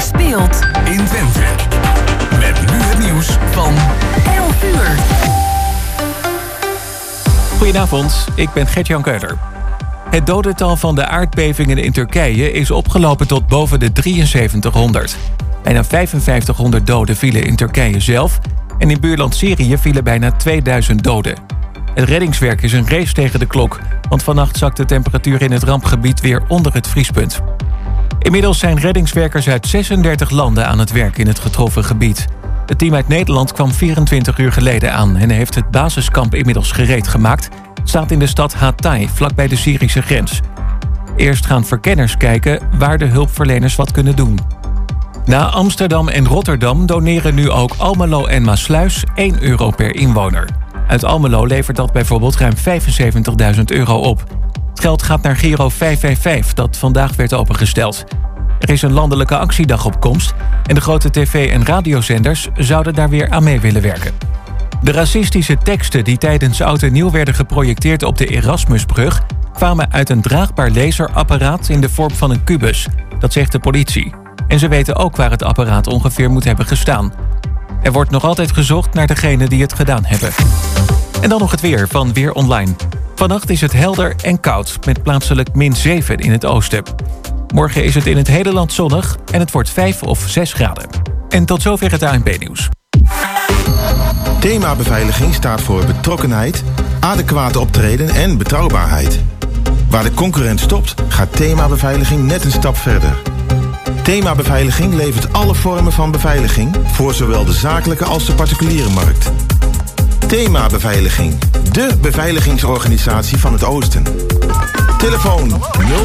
er speelt in Twente. Met nu het nieuws van 11 uur. Goedenavond, ik ben Gert-Jan Keuler. Het dodental van de aardbevingen in Turkije is opgelopen tot boven de 7300. Bijna 5500 doden vielen in Turkije zelf... en in buurland Syrië vielen bijna 2000 doden. Het reddingswerk is een race tegen de klok... want vannacht zakt de temperatuur in het rampgebied weer onder het vriespunt. Inmiddels zijn reddingswerkers uit 36 landen aan het werk in het getroffen gebied. Het team uit Nederland kwam 24 uur geleden aan... en heeft het basiskamp inmiddels gereed gemaakt... staat in de stad Hatay, vlakbij de Syrische grens. Eerst gaan verkenners kijken waar de hulpverleners wat kunnen doen. Na Amsterdam en Rotterdam doneren nu ook Almelo en Maasluis 1 euro per inwoner. Uit Almelo levert dat bijvoorbeeld ruim 75.000 euro op. Geld gaat naar Giro 555, dat vandaag werd opengesteld. Er is een landelijke actiedag op komst... en de grote tv- en radiozenders zouden daar weer aan mee willen werken. De racistische teksten die tijdens Oud en Nieuw werden geprojecteerd op de Erasmusbrug... kwamen uit een draagbaar laserapparaat in de vorm van een kubus. Dat zegt de politie. En ze weten ook waar het apparaat ongeveer moet hebben gestaan. Er wordt nog altijd gezocht naar degenen die het gedaan hebben. En dan nog het weer van Weer Online. Vannacht is het helder en koud, met plaatselijk min 7 in het oosten. Morgen is het in het hele land zonnig en het wordt 5 of 6 graden. En tot zover het ANP-nieuws. Thema beveiliging staat voor betrokkenheid, adequate optreden en betrouwbaarheid. Waar de concurrent stopt, gaat thema beveiliging net een stap verder. Thema beveiliging levert alle vormen van beveiliging voor zowel de zakelijke als de particuliere markt. Thema Beveiliging, de beveiligingsorganisatie van het Oosten. Telefoon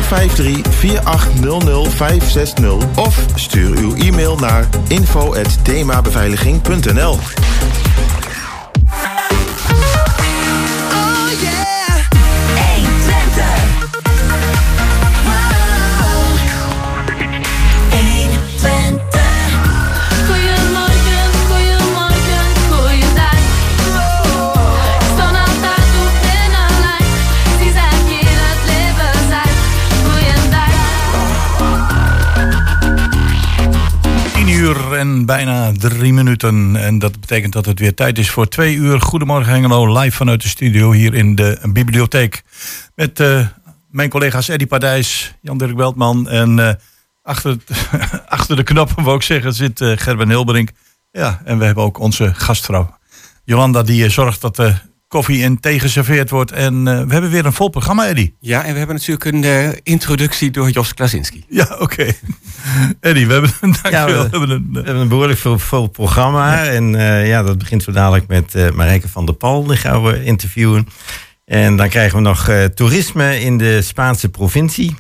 053 4800 560 of stuur uw e-mail naar info@themabeveiliging.nl. bijna drie minuten. En dat betekent dat het weer tijd is voor twee uur. Goedemorgen Hengelo, live vanuit de studio hier in de bibliotheek. Met eh, mijn collega's Eddie Padijs, Jan-Dirk Beltman. En eh, achter, het- achter de knoppen, wou ik zeggen, zit eh, Gerben Hilberink. Ja, en we hebben ook onze gastvrouw Jolanda, die zorgt dat de koffie en thee geserveerd wordt. En eh, we hebben weer een vol programma, Eddie. Ja, en we hebben natuurlijk een eh, introductie door Jos Klasinski. Ja, oké. Eddie, we hebben, dankjewel. we- we hebben een, We eh, hebben een behoorlijk vol, vol programma. En eh, ja, dat begint zo dadelijk met eh Marijke van der Pal. Die gaan we interviewen. En dan krijgen we nog eh, toerisme in de Spaanse provincie.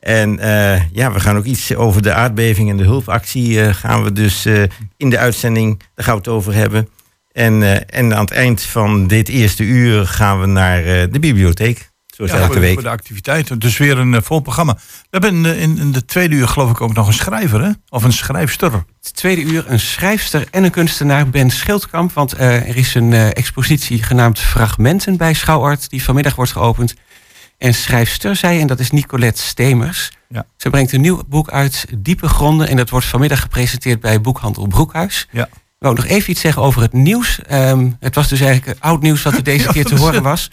En eh, ja, we gaan ook iets over de aardbeving en de hulpactie eh, gaan we dus eh, in de uitzending, daar gaan we het over hebben. En, eh, en aan het eind van dit eerste uur gaan we naar eh, de bibliotheek. Zoals Ja, elke voor, week. voor de activiteiten. Dus weer een eh, vol programma. We hebben in, de- in, in de tweede uur geloof ik ook nog een schrijver, hè? Of een schrijfster. Het tweede uur een schrijfster en een kunstenaar, Ben Schildkamp. Want eh, er is een eh, expositie genaamd Fragmenten bij Schouwart... die vanmiddag wordt geopend. En schrijfster zij, en dat is Nicolette Stemers. Ja. Ze brengt een nieuw boek uit, Diepe Gronden... en dat wordt vanmiddag gepresenteerd bij Boekhandel Broekhuis. Ja. Ik wou nog even iets zeggen over het nieuws. Ehm, het was dus eigenlijk oud nieuws wat er deze Ja, keer te horen het. was.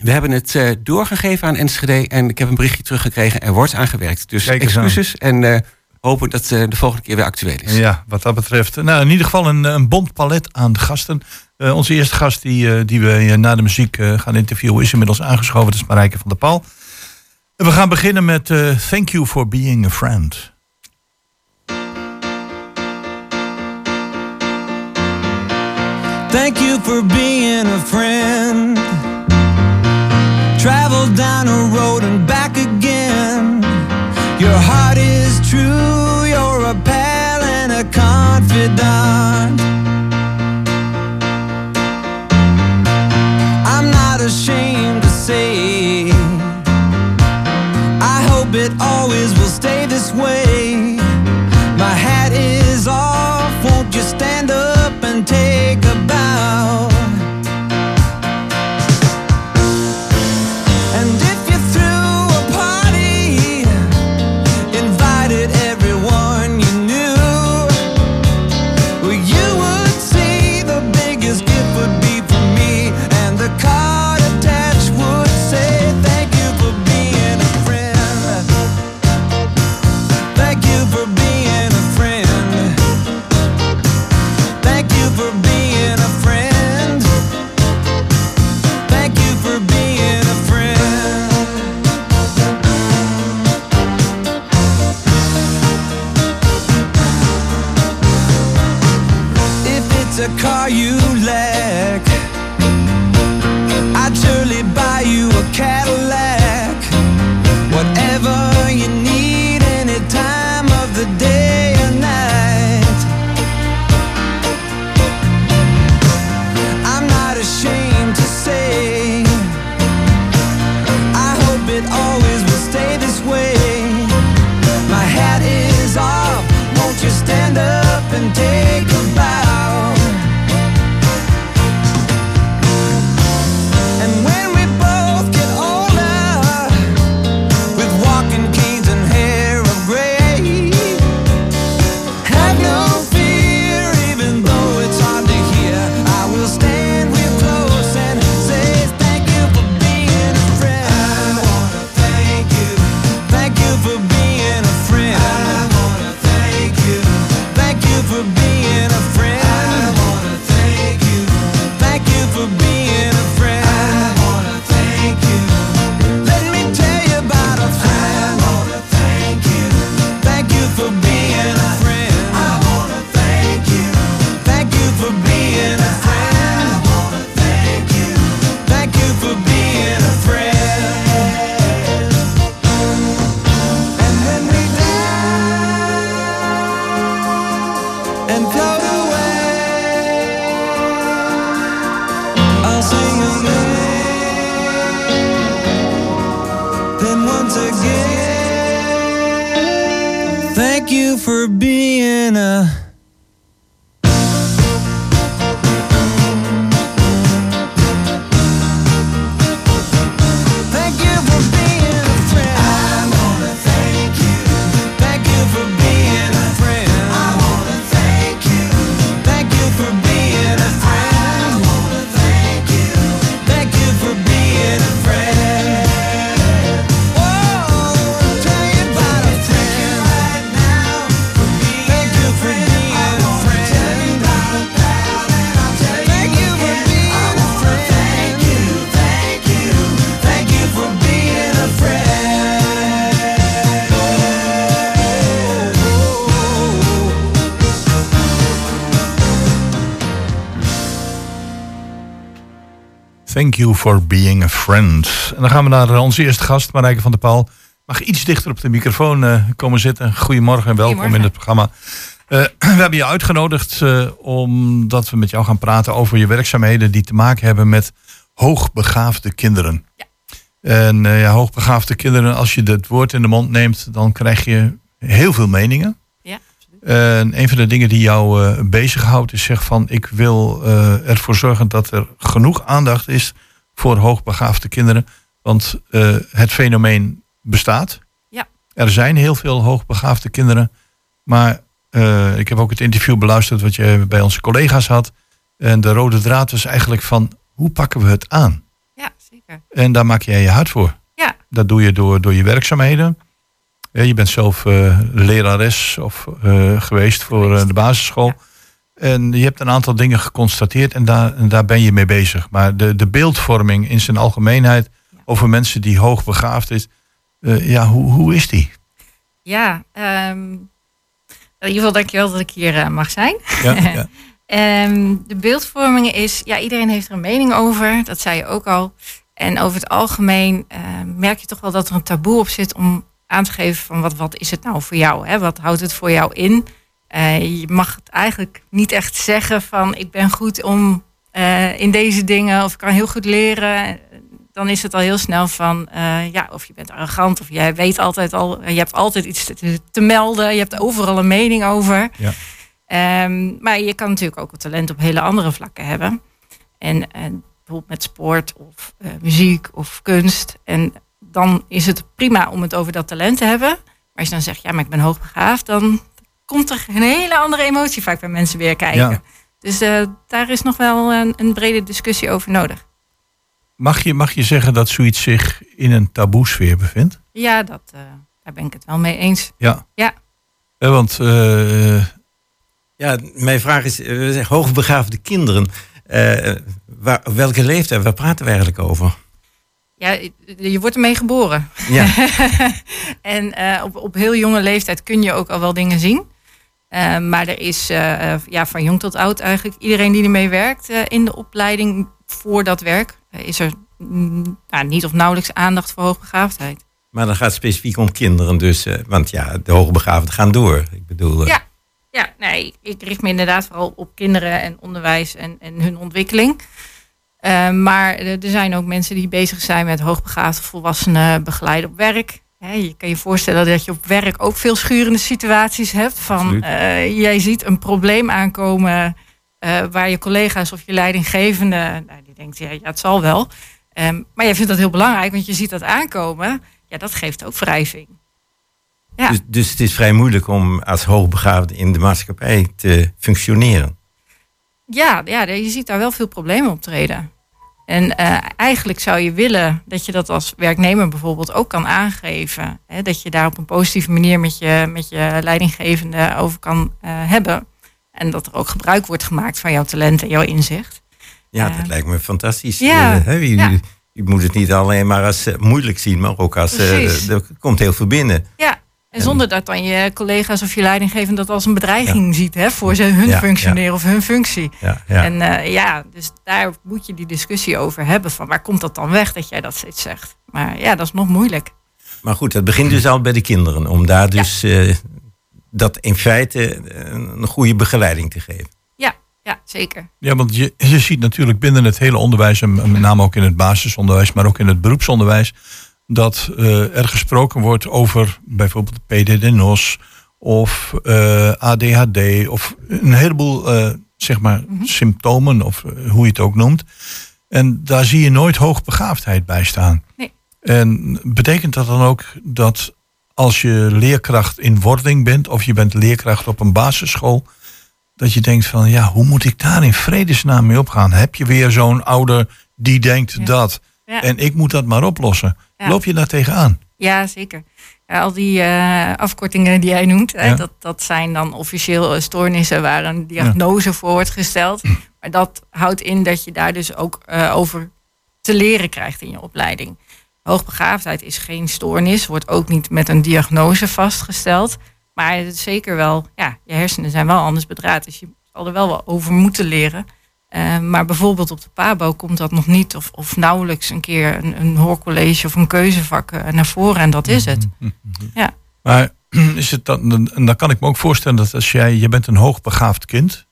We hebben het eh, doorgegeven aan Enschede en ik heb een berichtje teruggekregen. Er wordt aan gewerkt. Dus aan. excuses en eh, hopen dat eh, de volgende keer weer actueel is. Ja, wat dat betreft. Nou, in ieder geval een, een bond palet aan gasten. Eh, onze eerste gast die, eh, die we eh, na de muziek eh, gaan interviewen is inmiddels aangeschoven. Dat is Marijke van der Paal. En we gaan beginnen met eh, Thank You for Being a Friend. Thank you for being a friend. Travel down a road and back again. Your heart is true, you're a pal and a confidant. I'm not ashamed to say, I hope it always will stay this way. Thank you for being a friend. En dan gaan we naar eh, onze eerste gast, Marijke van der Paal. Mag iets dichter op de microfoon eh, komen zitten. Goedemorgen en welkom Goedemorgen. in het programma. Eh, we hebben je uitgenodigd omdat we met jou gaan praten over je werkzaamheden die te maken hebben met hoogbegaafde kinderen. Ja. En ja, hoogbegaafde kinderen, als je het woord in de mond neemt, dan krijg je heel veel meningen. Een van de dingen die jou eh, bezighoudt is zeg van ik wil eh, ervoor zorgen dat er genoeg aandacht is voor hoogbegaafde kinderen. Want eh, het fenomeen bestaat. Ja. Er zijn heel veel hoogbegaafde kinderen. Maar ik heb ook het interview beluisterd wat je bij onze collega's had. En de rode draad was eigenlijk van hoe pakken we het aan? Ja, zeker. En daar maak jij je hard voor. Ja, Dat doe je door, door je werkzaamheden. Ja, je bent zelf eh, lerares of, eh, geweest voor eh, de basisschool. Ja. En je hebt een aantal dingen geconstateerd en daar, en daar ben je mee bezig. Maar de, de beeldvorming in zijn algemeenheid over mensen die hoogbegaafd is, ja, hoe, hoe is die? ja. ehm, in ieder geval dankjewel dat ik hier mag zijn. Ja, ja. Ehm, de beeldvorming is, ja, iedereen heeft er een mening over. Dat zei je ook al. En over het algemeen merk je toch wel dat er een taboe op zit om aan te geven van wat, wat is het nou voor jou? Hè? Wat houdt het voor jou in? Eh, je mag het eigenlijk niet echt zeggen van ik ben goed om eh, in deze dingen of ik kan heel goed leren. Dan is het al heel snel van eh, ja, of je bent arrogant of jij weet altijd al, je hebt altijd iets te, te melden, je hebt overal een mening over. Ja. Ehm, maar je kan natuurlijk ook talent op hele andere vlakken hebben. En, en bijvoorbeeld met sport of muziek of kunst. En dan is het prima om het over dat talent te hebben. Maar als je dan zegt, ja, maar ik ben hoogbegaafd, dan komt er een hele andere emotie vaak bij mensen weer kijken. Ja. Dus eh, daar is nog wel een, een brede discussie over nodig. Mag, je, mag je zeggen dat zoiets zich in een taboesfeer bevindt? Ja, dat, eh, daar ben ik het wel mee eens. Ja. Ja. Want eh, Ja, mijn vraag is, we zeggen hoogbegaafde kinderen. Eh, waar, welke leeftijd, waar praten we eigenlijk over? Ja, je wordt ermee geboren. Ja, en eh, op, op heel jonge leeftijd kun je ook al wel dingen zien. Eh, maar er is eh, ja, van jong tot oud eigenlijk iedereen die ermee werkt in de opleiding voor dat werk, is er mm, nou, niet of nauwelijks aandacht voor hoogbegaafdheid. Maar dan gaat het specifiek om kinderen dus. want ja, de hoogbegaafden gaan door. Ik bedoel, Ja, ja nee, ik richt me inderdaad vooral op kinderen en onderwijs en, en hun ontwikkeling. Eh, maar er zijn ook mensen die bezig zijn met hoogbegaafde volwassenen begeleiden op werk. Je kan je voorstellen dat je op werk ook veel schurende situaties hebt. Van eh, jij ziet een probleem aankomen eh, waar je collega's of je leidinggevende, nou, die denkt ja, ja het zal wel. Ehm, maar jij vindt dat heel belangrijk, want je ziet dat aankomen. Ja, dat geeft ook wrijving. Ja. Dus, dus het is vrij moeilijk om als hoogbegaafde in de maatschappij te functioneren. Ja, ja, je ziet daar wel veel problemen optreden. En eh, eigenlijk zou je willen dat je dat als werknemer bijvoorbeeld ook kan aangeven. Hè, dat je daar op een positieve manier met je, met je leidinggevende over kan eh, hebben. En dat er ook gebruik wordt gemaakt van jouw talent en jouw inzicht. Ja, Ja. dat lijkt me fantastisch. Ja, Eh, je, ja. je moet het niet alleen maar als eh, moeilijk zien, maar ook als... eh, er komt heel veel binnen. Ja, en zonder dat dan je collega's of je leidinggevende dat als een bedreiging ziet hè, voor ze, hun Ja, functioneren of hun functie. Ja, ja. En eh, ja, dus daar moet je die discussie over hebben van waar komt dat dan weg dat jij dat steeds zegt. Maar ja, dat is nog moeilijk. Maar goed, dat begint dus al bij de kinderen. Om daar dus eh, dat in feite eh, een goede begeleiding te geven. Ja, ja zeker. Ja, want je, je ziet natuurlijk binnen het hele onderwijs, en met name ook in het basisonderwijs, maar ook in het beroepsonderwijs, dat eh, er gesproken wordt over bijvoorbeeld PDD-NOS of eh, ADHD of een heleboel eh, zeg maar symptomen of hoe je het ook noemt. En daar zie je nooit hoogbegaafdheid bij staan. Nee. En betekent dat dan ook dat als je leerkracht in wording bent of je bent leerkracht op een basisschool, dat je denkt van ja, hoe moet ik daar in vredesnaam mee opgaan? Heb je weer zo'n ouder die denkt Ja. dat Ja. en ik moet dat maar oplossen? Ja. Loop je daar tegenaan? Ja, zeker. Ja, al die eh, afkortingen die jij noemt, hè, dat, dat zijn dan officieel stoornissen waar een diagnose voor wordt gesteld. Maar dat houdt in dat je daar dus ook eh, over te leren krijgt in je opleiding. Hoogbegaafdheid is geen stoornis, wordt ook niet met een diagnose vastgesteld. Maar het is zeker wel, ja, je hersenen zijn wel anders bedraad. Dus je zal er wel wel over moeten leren. Eh, maar bijvoorbeeld op de PABO komt dat nog niet of, of nauwelijks een keer een, een hoorcollege of een keuzevak eh, naar voren en dat is het. Ja. Maar is het dan, en dan kan ik me ook voorstellen dat als jij, je bent een hoogbegaafd kind,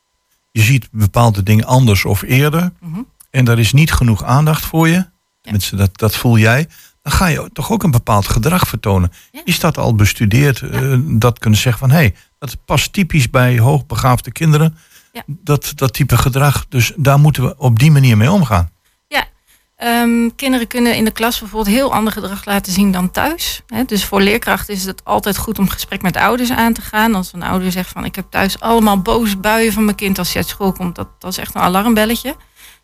je ziet bepaalde dingen anders of eerder, Mhm. en er is niet genoeg aandacht voor je, tenminste dat, dat voel jij, dan ga je toch ook een bepaald gedrag vertonen. Ja. Is dat al bestudeerd, eh, dat kunnen zeggen van hé, hey, dat past typisch bij hoogbegaafde kinderen, Ja. dat, dat type gedrag, dus daar moeten we op die manier mee omgaan. Ehm, kinderen kunnen in de klas bijvoorbeeld heel ander gedrag laten zien dan thuis. Hè, dus voor leerkrachten is het altijd goed om gesprek met ouders aan te gaan. Als een ouder zegt van ik heb thuis allemaal boze buien van mijn kind als hij uit school komt, dat, dat is echt een alarmbelletje.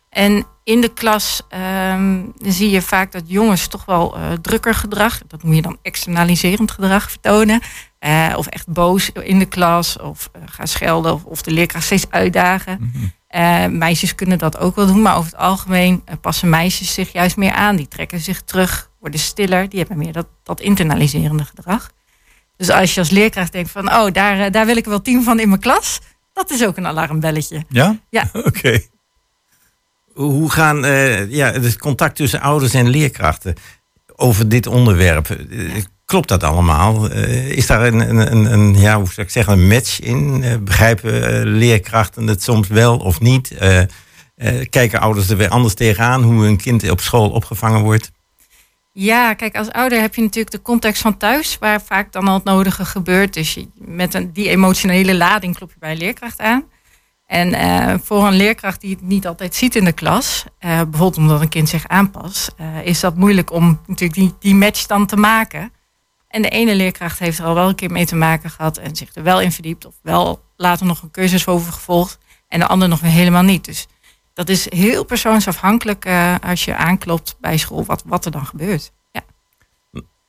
En in de klas ehm, zie je vaak dat jongens toch wel eh, drukker gedrag, dat noem je dan externaliserend gedrag vertonen. Eh, of echt boos in de klas, of eh, gaan schelden, of, of de leerkracht steeds uitdagen. Eh, meisjes kunnen dat ook wel doen, maar over het algemeen eh, passen meisjes zich juist meer aan. Die trekken zich terug, worden stiller, die hebben meer dat, dat internaliserende gedrag. Dus als je als leerkracht denkt van, oh, daar, daar wil ik wel tien van in mijn klas, dat is ook een alarmbelletje. Ja? Ja. Oké. Hoe gaan eh, ja, het contact tussen ouders en leerkrachten over dit onderwerp? Klopt dat allemaal? Eh, is daar een, een, een, ja, hoe zou ik zeggen, een match in? Eh, begrijpen eh, leerkrachten het soms wel of niet? Kijken ouders er weer anders tegenaan hoe hun kind op school opgevangen wordt? Ja, kijk, als ouder heb je natuurlijk de context van thuis, waar vaak dan al het nodige gebeurt. Dus je, met een, die emotionele lading klop je bij een leerkracht aan. En voor een leerkracht die het niet altijd ziet in de klas, bijvoorbeeld omdat een kind zich aanpast, is dat moeilijk om natuurlijk die, die match dan te maken. En de ene leerkracht heeft er al wel een keer mee te maken gehad en zich er wel in verdiept, of wel later nog een cursus over gevolgd, en de ander nog weer helemaal niet. Dus dat is heel persoonsafhankelijk eh, als je aanklopt bij school, wat, wat er dan gebeurt. Ja.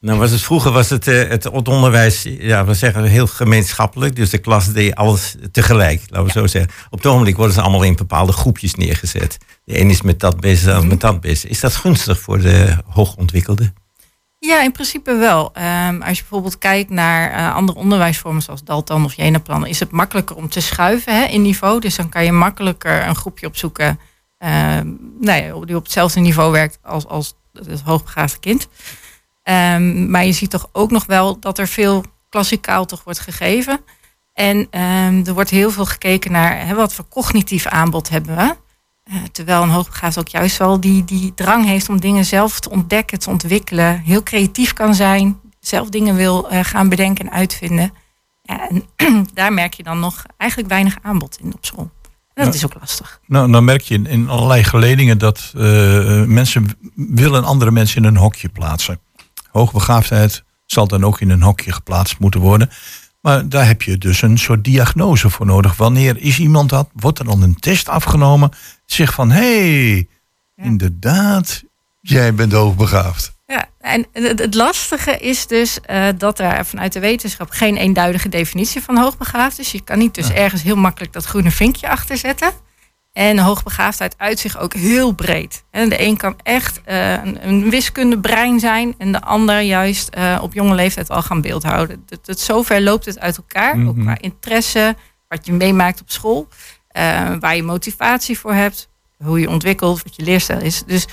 Nou, was het, vroeger was het, eh, het, onderwijs, ja, we zeggen heel gemeenschappelijk. Dus de klas deed alles tegelijk, laten we zo zeggen. Op het ogenblik worden ze allemaal in bepaalde groepjes neergezet. De een is met dat bezig, de ander met dat bezig. Is dat gunstig voor de hoogontwikkelde? Ja, in principe wel. Ehm, als je bijvoorbeeld kijkt naar eh, andere onderwijsvormen zoals Dalton of Jenaplan, is het makkelijker om te schuiven hè, in niveau. Dus dan kan je makkelijker een groepje opzoeken ehm, nou ja, die op hetzelfde niveau werkt als, als het hoogbegaafde kind. Ehm, maar je ziet toch ook nog wel dat er veel klassikaal toch wordt gegeven. En er wordt heel veel gekeken naar hè, wat voor cognitief aanbod hebben we. Eh, terwijl een hoogbegaafd ook juist wel die, die drang heeft om dingen zelf te ontdekken, te ontwikkelen. Heel creatief kan zijn, zelf dingen wil eh, gaan bedenken en uitvinden. Ja, en daar merk je dan nog eigenlijk weinig aanbod in op school. En dat is ook lastig. Nou, dan merk je in, in allerlei geledingen dat eh, mensen willen andere mensen in een hokje plaatsen. Hoogbegaafdheid zal dan ook in een hokje geplaatst moeten worden. Maar daar heb je dus een soort diagnose voor nodig. Wanneer is iemand dat? Wordt er dan een test afgenomen? Zeg van, hé, hey, inderdaad, jij bent hoogbegaafd. Ja, en het, lastige is dus eh, dat er vanuit de wetenschap geen eenduidige definitie van hoogbegaafd is. Je kan niet dus ergens heel makkelijk dat groene vinkje achter zetten. En hoogbegaafdheid uit zich ook heel breed. En de een kan echt eh, een, een wiskundebrein zijn en de ander juist eh, op jonge leeftijd al gaan beeldhouden. Dat, dat, zover loopt het uit elkaar, ook Mhm. qua interesse, wat je meemaakt op school, eh, waar je motivatie voor hebt, hoe je ontwikkelt, wat je leerstijl is. Dus,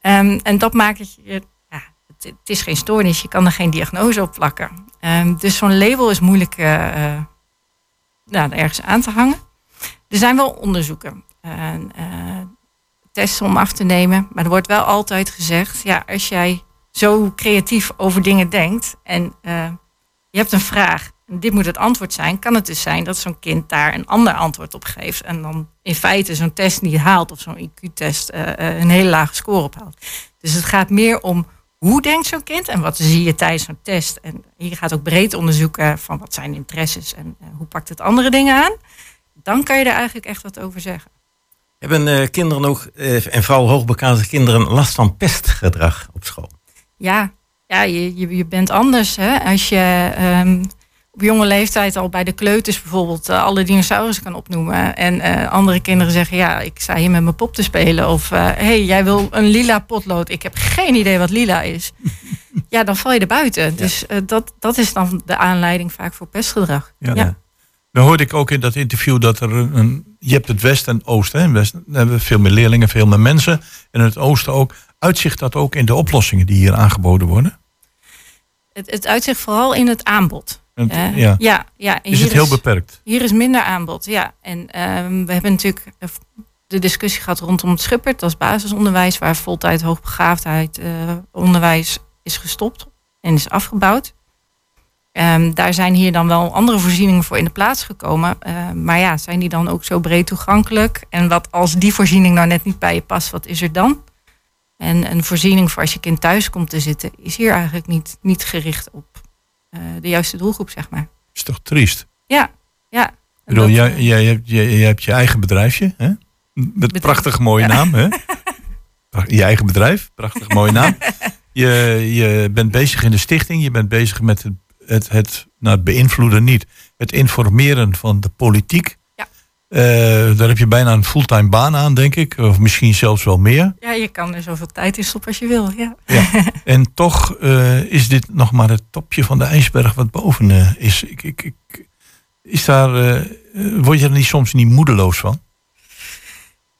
ehm, en dat maakt het je ja, het, het is geen stoornis, je kan er geen diagnose op plakken. Ehm, dus zo'n label is moeilijk eh, nou, er ergens aan te hangen. Er zijn wel onderzoeken, en, eh, testen om af te nemen. Maar er wordt wel altijd gezegd, ja, als jij zo creatief over dingen denkt en je hebt een vraag dit moet het antwoord zijn, kan het dus zijn dat zo'n kind daar een ander antwoord op geeft. En dan in feite zo'n test niet haalt of zo'n IQ-test eh, eh, een hele lage score ophaalt. Dus het gaat meer om hoe denkt zo'n kind en wat zie je tijdens zo'n test. En je gaat ook breed onderzoeken van wat zijn interesses en eh, hoe pakt het andere dingen aan. Dan kan je er eigenlijk echt wat over zeggen. Hebben kinderen ook, en vooral hoogbegaafde kinderen, last van pestgedrag op school? Ja, ja je, je, je bent anders. Hè? Als je ehm, op jonge leeftijd al bij de kleuters bijvoorbeeld eh, alle dinosaurussen kan opnoemen. En eh, andere kinderen zeggen, ja, ik sta hier met mijn pop te spelen. Of, hé, hey, jij wil een lila potlood. Ik heb geen idee wat lila is. ja, dan val je er buiten. Dus eh, dat, dat is dan de aanleiding vaak voor pestgedrag. Ja. Ja. Dan hoorde ik ook in dat interview dat er een, je hebt het Westen en Oosten. hè. In het Westen hebben we veel meer leerlingen, veel meer mensen. En in het Oosten ook. Uitzicht dat ook in de oplossingen die hier aangeboden worden? Het, het uitzicht vooral in het aanbod. En- Eh, ja. ja, ja. Is het heel beperkt? Hier is minder aanbod, ja. En ehm, we hebben natuurlijk de discussie gehad rondom het Schuppert. Dat is basisonderwijs waar voltijd hoogbegaafdheid eh, onderwijs is gestopt en is afgebouwd. Ehm, daar zijn hier dan wel andere voorzieningen voor in de plaats gekomen. Eh, maar ja, zijn die dan ook zo breed toegankelijk? En wat als die voorziening nou net niet bij je past, wat is er dan? En een voorziening voor als je kind thuis komt te zitten, is hier eigenlijk niet, niet gericht op de juiste doelgroep, zeg maar. Is toch triest? Ja, ja. Ik bedoel, jij, eh, jij, hebt, jij, jij hebt je eigen bedrijfje, hè? Met Bedrijf. prachtig mooie Ja. naam, hè? Je eigen bedrijf, prachtig mooie naam. Je, je bent bezig in de stichting, je bent bezig met het, het, het, nou, het beïnvloeden niet, het informeren van de politiek. Eh, daar heb je bijna een fulltime baan aan, denk ik. Of misschien zelfs wel meer. Ja, je kan er zoveel tijd in stoppen als je wil. Ja. En toch eh, is dit nog maar het topje van de ijsberg wat boven eh, is. Ik, ik, ik, is daar, word je er niet, soms niet moedeloos van?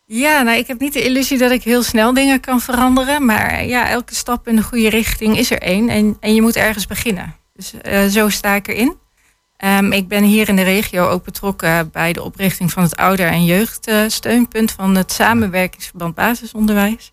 ja, nou, ik heb niet de illusie dat ik heel snel dingen kan veranderen. Maar ja, elke stap in de goede richting is er één. En, en je moet ergens beginnen. Dus zo sta ik erin. Ehm, ik ben hier in de regio ook betrokken bij de oprichting van het ouder- en jeugdsteunpunt van het samenwerkingsverband basisonderwijs.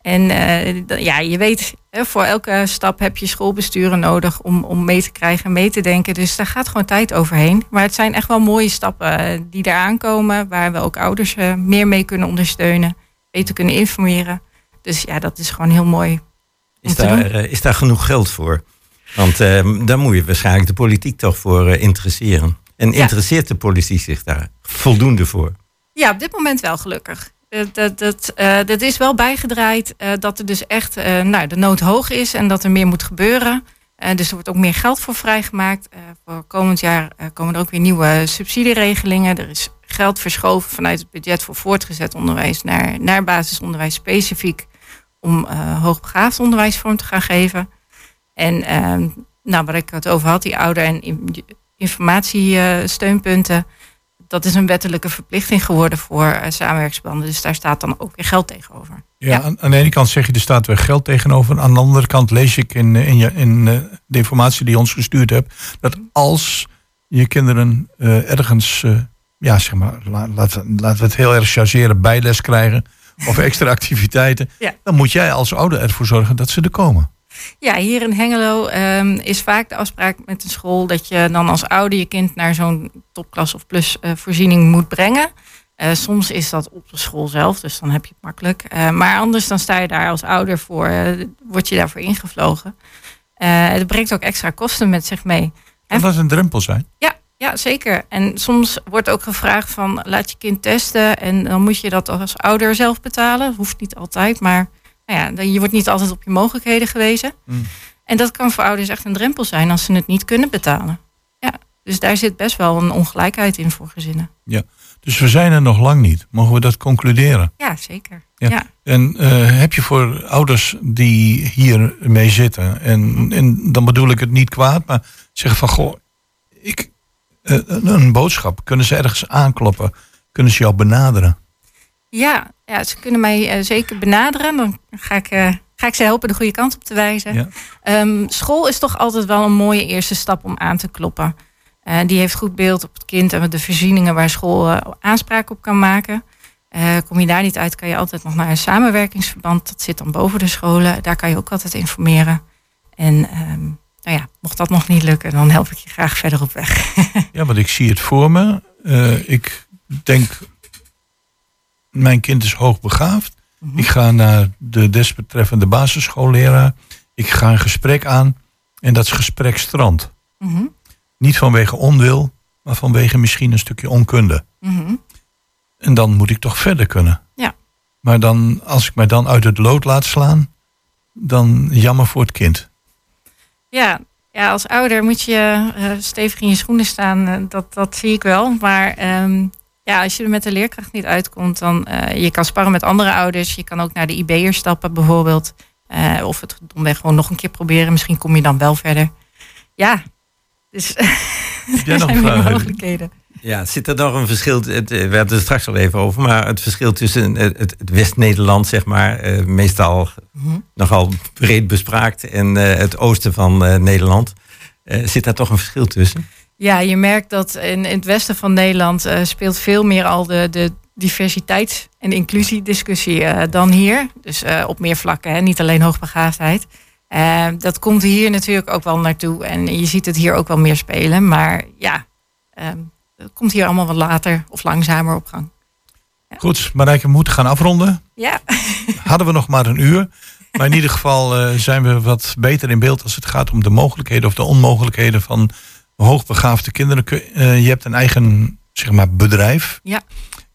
En eh, ja, je weet, voor elke stap heb je schoolbesturen nodig om, om mee te krijgen en mee te denken. Dus daar gaat gewoon tijd overheen. Maar het zijn echt wel mooie stappen eh, die eraan komen, waar we ook ouders eh, meer mee kunnen ondersteunen, beter kunnen informeren. Dus ja, dat is gewoon heel mooi. Is daar, is daar genoeg geld voor? Want eh, daar moet je waarschijnlijk de politiek toch voor eh, interesseren. En Ja. interesseert de politiek zich daar voldoende voor? Ja, op dit moment wel gelukkig. Dat, dat, dat, eh, dat is wel bijgedraaid eh, dat er dus echt eh, nou, de nood hoog is en dat er meer moet gebeuren. Eh, dus er wordt ook meer geld voor vrijgemaakt. Eh, voor komend jaar eh, komen er ook weer nieuwe subsidieregelingen. Er is geld verschoven vanuit het budget voor voortgezet onderwijs naar, naar basisonderwijs specifiek om eh hoogbegaafd onderwijs vorm te gaan geven. En ehm, nou, waar ik het over had, die ouder- en in- informatiesteunpunten. dat is een wettelijke verplichting geworden voor eh, samenwerksbanden. Dus daar staat dan ook weer geld tegenover. Ja, Aan, aan de ene kant zeg je er staat weer geld tegenover. Aan de andere kant lees ik in, eh, in, je, in eh, de informatie die je ons gestuurd hebt. dat als je kinderen eh, ergens, eh, ja zeg maar, la- laten laten we het heel erg chargeren, bijles krijgen. of extra activiteiten. Ja. dan moet jij als ouder ervoor zorgen dat ze er komen. Ja, hier in Hengelo ehm, is vaak de afspraak met de school dat je dan als ouder je kind naar zo'n topklas of plus eh, voorziening moet brengen. Eh, soms is dat op de school zelf, dus dan heb je het makkelijk. Eh, maar anders dan sta je daar als ouder voor, word je daarvoor ingevlogen. Het brengt ook extra kosten met zich mee. Kan dat een drempel zijn? Ja, ja, zeker. En soms wordt ook gevraagd van laat je kind testen en dan moet je dat als ouder zelf betalen. Hoeft niet altijd, maar nou ja, dan- je wordt niet altijd op je mogelijkheden gewezen. Mm. En dat kan voor ouders echt een drempel zijn als ze het niet kunnen betalen. Ja, dus daar zit best wel een ongelijkheid in voor gezinnen. Ja. Dus we zijn er nog lang niet. Mogen we dat concluderen? Ja, zeker. Ja. Ja. En eh, heb je voor ouders die hier mee zitten, en, en dan bedoel ik het niet kwaad, maar zeggen van goh, ik, eh, een boodschap, kunnen ze ergens aankloppen? Kunnen ze jou benaderen? Ja, ja, ze kunnen mij eh, zeker benaderen. Dan ga ik, eh, ga ik ze helpen de goede kant op te wijzen. Ja. Ehm, school is toch altijd wel een mooie eerste stap om aan te kloppen. Eh, die heeft goed beeld op het kind en de voorzieningen waar school aanspraak op kan maken. Kom je daar niet uit, kan je altijd nog naar een samenwerkingsverband. Dat zit dan boven de scholen. Daar kan je ook altijd informeren. En ehm, nou ja, mocht dat nog niet lukken, dan help ik je graag verder op weg. Ja, want ik zie het voor me. Ik denk, mijn kind is hoogbegaafd. Ik ga naar de desbetreffende basisschoolleraar. Ik ga een gesprek aan en dat gesprek strandt. Mhm, Niet vanwege onwil, maar vanwege misschien een stukje onkunde. mhm. En dan moet ik toch verder kunnen. Ja. Maar dan, als ik mij dan uit het lood laat slaan, dan jammer voor het kind. Ja, ja, als ouder moet je eh, stevig in je schoenen staan. eh, dat, dat zie ik wel. Maar ehm, ja, als je er met de leerkracht niet uitkomt, dan uh, je kan sparren met andere ouders. Je kan ook naar de IB'er stappen bijvoorbeeld. Uh, of het domweg gewoon nog een keer proberen. Misschien kom je dan wel verder. Ja, dus er zijn meer mogelijkheden. Ja, zit er nog een verschil? Het, we hadden het er straks al even over, maar het verschil tussen het, het West-Nederland, zeg maar, uh, meestal mm-hmm. nogal breed bespraakt, en uh, het oosten van uh, Nederland. zit daar toch een verschil tussen? Ja, je merkt dat in, in het westen van Nederland speelt veel meer al de, de diversiteits- en inclusiediscussie dan hier. Dus op meer vlakken, hè? niet alleen hoogbegaafdheid. dat komt hier natuurlijk ook wel naartoe en je ziet het hier ook wel meer spelen. Maar ja, dat komt hier allemaal wat later of langzamer op gang. Ja. Goed, Marijke, we moeten gaan afronden. Ja. Hadden we nog maar een uur. Maar in ieder geval zijn we wat beter in beeld als het gaat om de mogelijkheden of de onmogelijkheden van hoogbegaafde kinderen. Uh, je hebt een eigen zeg maar, bedrijf. Ja.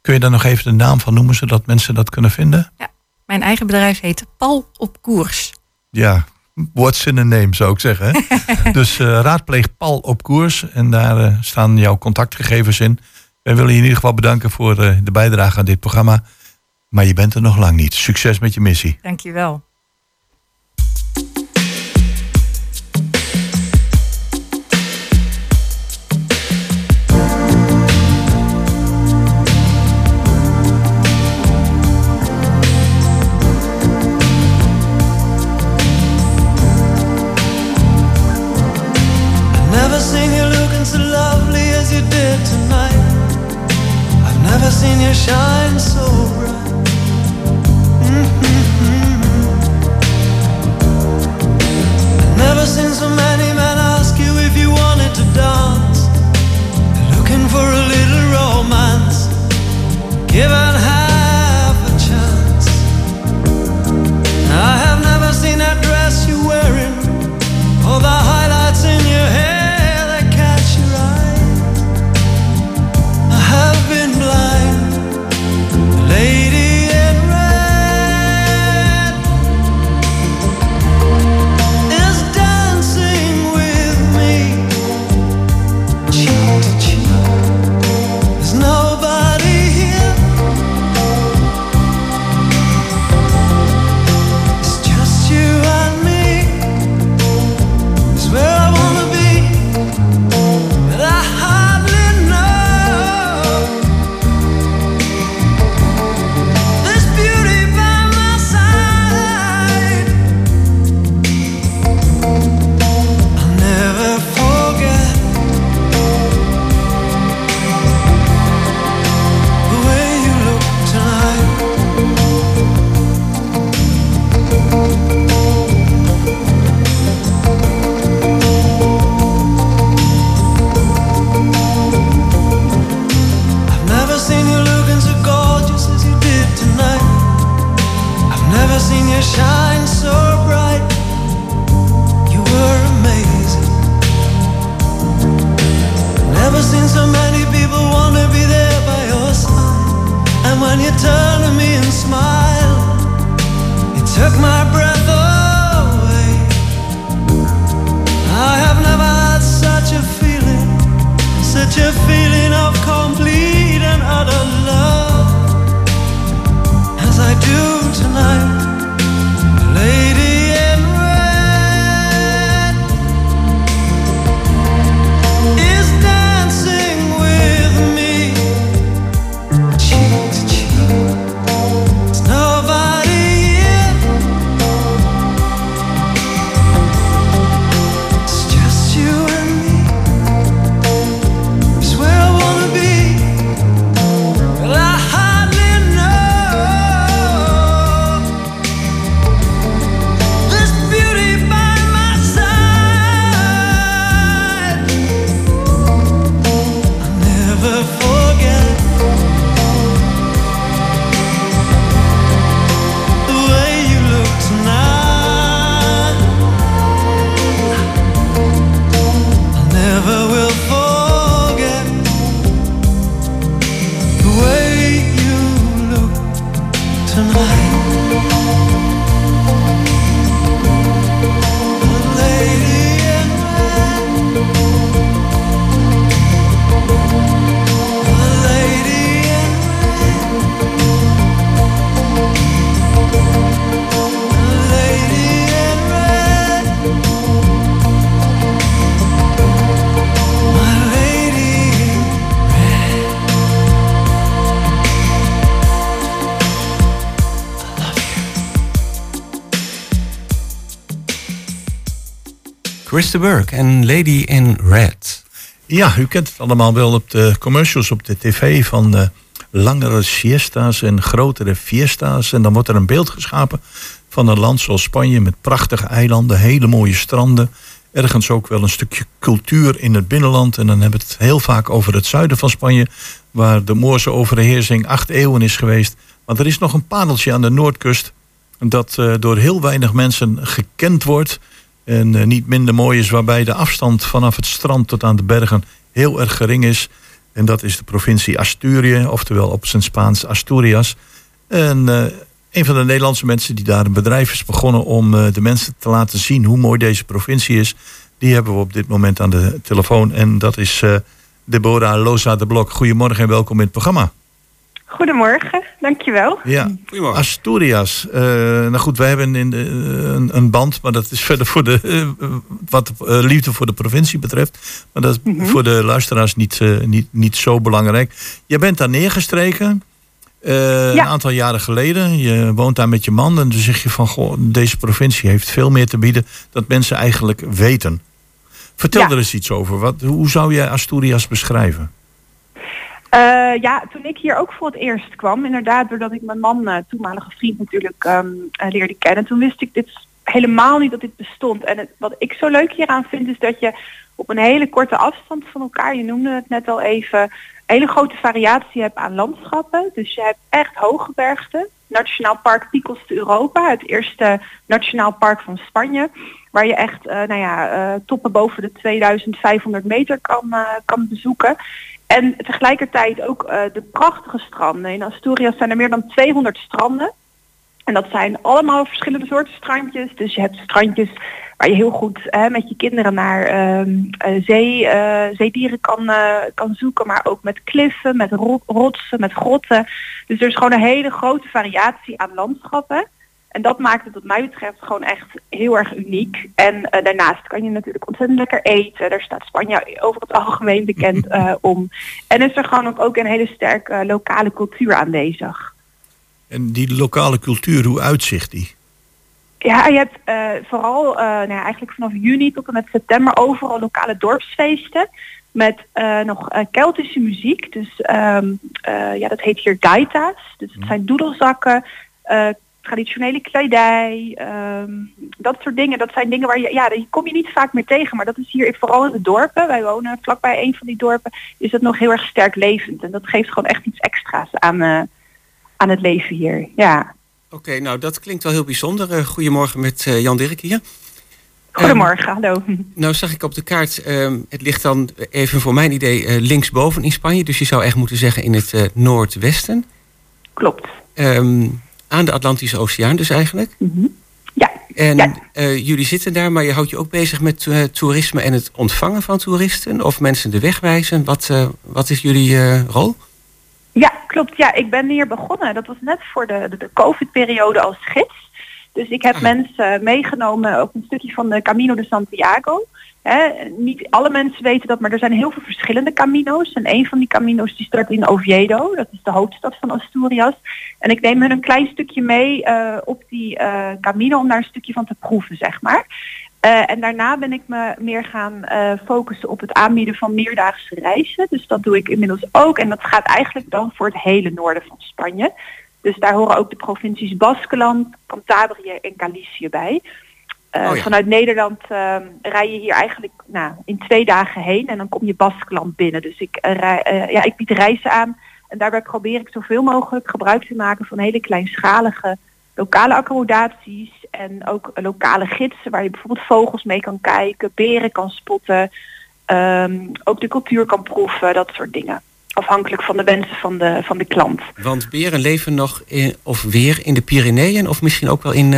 Kun je daar nog even de naam van noemen, zodat mensen dat kunnen vinden? Ja, mijn eigen bedrijf heet Pal op Koers. Ja, what's in a name, zou ik zeggen. dus uh, raadpleeg Pal op koers. En daar uh, staan jouw contactgegevens in. Wij willen je in ieder geval bedanken voor de bijdrage aan dit programma. Maar je bent er nog lang niet. Succes met je missie. Dankjewel. Shine so bright. Mm-hmm. I've never seen so many men ask you if you wanted to dance. Looking for a little romance, given took my Chris de Burke en Lady in Red. Ja, u kent het allemaal wel op de commercials op de tv van eh, langere siesta's en grotere fiesta's. En dan wordt er een beeld geschapen van een land zoals Spanje met prachtige eilanden, hele mooie stranden. Ergens ook wel een stukje cultuur in het binnenland. En dan hebben we het heel vaak over het zuiden van Spanje, waar de Moorse overheersing acht eeuwen is geweest. Maar er is nog een pareltje aan de noordkust dat eh, door heel weinig mensen gekend wordt. En eh, niet minder mooi is, waarbij de afstand vanaf het strand tot aan de bergen heel erg gering is. En dat is de provincie Asturië, oftewel op zijn Spaans Asturias. En eh, een van de Nederlandse mensen die daar een bedrijf is begonnen om eh, de mensen te laten zien hoe mooi deze provincie is, die hebben we op dit moment aan de telefoon. En dat is eh, Deborah Loza de Blok. Goedemorgen en welkom in het programma. Goedemorgen, dankjewel. Ja, Asturias. Eh, nou goed, wij hebben in de, eh, een, een band, maar dat is verder voor de, eh, wat de liefde voor de provincie betreft. Maar dat is voor de luisteraars niet, niet, niet zo belangrijk. Je bent daar neergestreken. eh, Een aantal jaren geleden. Je woont daar met je man. En dan zeg je van, goh, deze provincie heeft veel meer te bieden. Dat mensen eigenlijk weten. Vertel Ja. er eens iets over. Wat, hoe zou jij Asturias beschrijven? Eh, ja, toen ik hier ook voor het eerst kwam, inderdaad, doordat ik mijn man, eh, toenmalige vriend natuurlijk, ehm, eh, leerde kennen, toen wist ik dit helemaal niet dat dit bestond. En wat ik zo leuk hieraan vind, is dat je op een hele korte afstand van elkaar, je noemde het net al even, hele grote variatie hebt aan landschappen. Dus je hebt echt hooggebergte. Nationaal Park Picos de Europa, het eerste nationaal park van Spanje. Waar je echt nou ja, toppen boven de 2500 meter kan, kan bezoeken. En tegelijkertijd ook eh, de prachtige stranden. In Asturias zijn er meer dan 200 stranden. En dat zijn allemaal verschillende soorten strandjes. Dus je hebt strandjes waar je heel goed hè, met je kinderen naar ehm, eh, zee, eh, zeedieren kan, kan zoeken. Maar ook met kliffen, met ro- rotsen, met grotten. Dus er is gewoon een hele grote variatie aan landschappen. En dat maakt het wat mij betreft gewoon echt heel erg uniek. En eh, daarnaast kan je natuurlijk ontzettend lekker eten. Daar staat Spanje over het algemeen bekend eh, om. En is er gewoon ook, ook een hele sterke eh, lokale cultuur aanwezig. En die lokale cultuur, hoe uitzicht die? Ja, je hebt vooral nou ja, eigenlijk vanaf juni tot en met september overal lokale dorpsfeesten. Met nog eh, Keltische muziek. Dus ehm, eh, ja, dat heet hier gaita's. Dus het zijn doedelzakken, traditionele kledij, ehm, dat soort dingen. Dat zijn dingen waar je, ja, die kom je niet vaak meer tegen. Maar dat is hier vooral in de dorpen. Wij wonen vlakbij een van die dorpen. Is dat nog heel erg sterk levend. En dat geeft gewoon echt iets extra's aan, eh, aan het leven hier. Ja. Oké, nou dat klinkt wel heel bijzonder. Eh, goedemorgen met eh, Jan Dirk hier. Goedemorgen, hallo. Nou zag ik op de kaart, ehm, het ligt dan even voor mijn idee linksboven in Spanje. Dus je zou echt moeten zeggen in het noordwesten. Klopt. Aan de Atlantische Oceaan dus eigenlijk. Ja. En Ja. eh, jullie zitten daar, maar je houdt je ook bezig met eh, toerisme en het ontvangen van toeristen? Of mensen de weg wijzen? Wat, eh, wat is jullie rol? Ja, klopt. Ja, ik ben hier begonnen. Dat was net voor de, de, de COVID-periode als gids. Dus ik heb mensen meegenomen op een stukje van de Camino de Santiago. Niet alle mensen weten dat, maar er zijn heel veel verschillende camino's. En een van die camino's die start in Oviedo, dat is de hoofdstad van Asturias. En ik neem hun een klein stukje mee eh, op die eh, camino om daar een stukje van te proeven, zeg maar. Eh, en daarna ben ik me meer gaan focussen op het aanbieden van meerdaagse reizen. Dus dat doe ik inmiddels ook. En dat gaat eigenlijk dan voor het hele noorden van Spanje. Dus daar horen ook de provincies Baskeland, Cantabrië en Galicië bij. Eh, Oh ja. Vanuit Nederland eh, rij je hier eigenlijk nou, in twee dagen heen en dan kom je Baskeland binnen. Dus ik, eh, rij- eh, ja, ik bied reizen aan en daarbij probeer ik zoveel mogelijk gebruik te maken van hele kleinschalige lokale accommodaties en ook lokale gidsen waar je bijvoorbeeld vogels mee kan kijken, beren kan spotten, ehm, ook de cultuur kan proeven, dat soort dingen. Afhankelijk van de wensen van de, van de klant. Want beren leven nog in, of weer in de Pyreneeën of misschien ook wel in?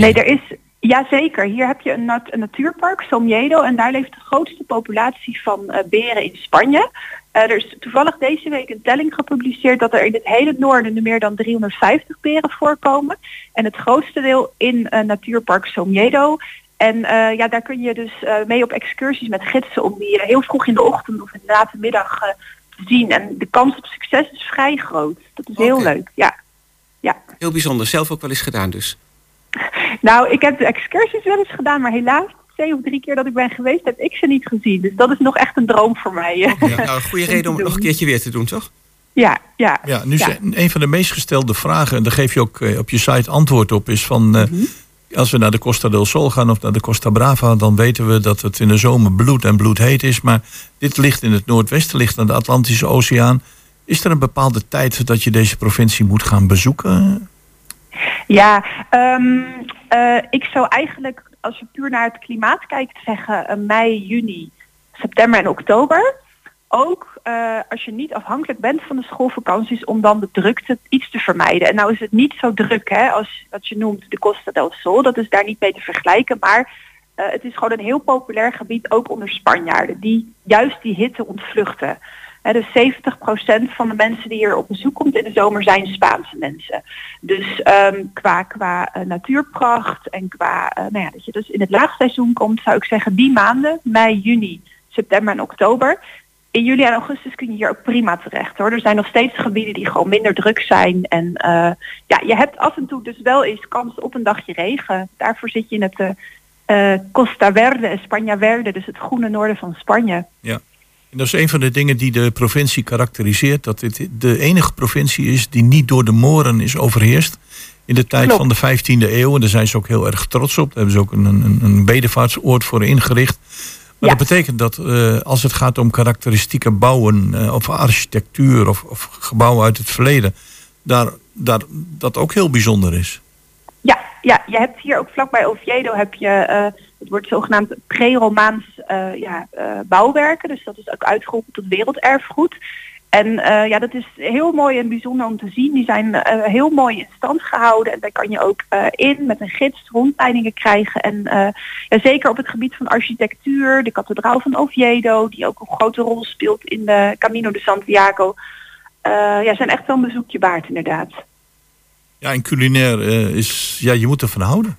Nee, er is, ja zeker. Hier heb je een, nat- een natuurpark, Somiedo, en daar leeft de grootste populatie van eh, beren in Spanje. Eh, er is toevallig deze week een telling gepubliceerd dat er in het hele noorden nu meer dan 350 beren voorkomen. En het grootste deel in eh, natuurpark Somiedo. En ja, daar kun je dus mee op excursies met gidsen om die heel vroeg in de ochtend of in de late middag te zien. En de kans op succes is vrij groot. Dat is heel leuk, ja. ja. Heel bijzonder, zelf ook wel eens gedaan dus. Nou, ik heb de excursies wel eens gedaan, maar helaas twee of drie keer dat ik ben geweest, heb ik ze niet gezien. Dus dat is nog echt een droom voor mij. Ja, nou, een goede reden om het nog een keertje weer te doen, toch? Ja, ja. Ja, nu een van de meest gestelde vragen, en daar geef je ook eh, op je site antwoord op, is van eh, als we naar de Costa del Sol gaan of naar de Costa Brava, dan weten we dat het in de zomer bloed en bloedheet is. Maar dit ligt in het noordwesten, ligt aan de Atlantische Oceaan. Is er een bepaalde tijd dat je deze provincie moet gaan bezoeken? Ja, ehm, eh, ik zou eigenlijk, als je puur naar het klimaat kijkt, zeggen eh, mei, juni, september en oktober. Ook eh, als je niet afhankelijk bent van de schoolvakanties, om dan de drukte iets te vermijden. En nou is het niet zo druk hè, als wat je noemt de Costa del Sol. Dat is daar niet mee te vergelijken. Maar het is gewoon een heel populair gebied, ook onder Spanjaarden, die juist die hitte ontvluchten. Hè, dus 70% van de mensen die hier op bezoek komt in de zomer zijn Spaanse mensen. Dus ehm, qua, qua eh, natuurpracht en qua eh, nou ja, dat je dus in het laagseizoen komt, zou ik zeggen die maanden, mei, juni, september en oktober. In juli en augustus kun je hier ook prima terecht hoor. Er zijn nog steeds gebieden die gewoon minder druk zijn. En eh, ja, je hebt af en toe dus wel eens kans op een dagje regen. Daarvoor zit je in het Costa Verde, España Verde, dus het groene noorden van Spanje. Ja. En dat is een van de dingen die de provincie karakteriseert. Dat dit de enige provincie is die niet door de Moren is overheerst. In de tijd Klopt. van de 15e eeuw. En daar zijn ze ook heel erg trots op. Daar hebben ze ook een, een, een bedevaartsoord voor ingericht. Maar dat betekent dat eh, als het gaat om karakteristieke bouwen eh, of architectuur of, of gebouwen uit het verleden, daar, daar, dat ook heel bijzonder is. Ja, ja, je hebt hier ook vlakbij Oviedo heb je, eh, het wordt zogenaamd pre-Romaans eh, ja, eh, bouwwerken. Dus dat is ook uitgeroepen tot werelderfgoed. En eh, ja, dat is heel mooi en bijzonder om te zien. Die zijn heel mooi in stand gehouden. En daar kan je ook in met een gids rondleidingen krijgen. En ja, zeker op het gebied van architectuur, de kathedraal van Oviedo, die ook een grote rol speelt in de Camino de Santiago. ja, zijn echt wel een bezoekje waard inderdaad. Ja, en culinair is, ja, je moet ervan houden.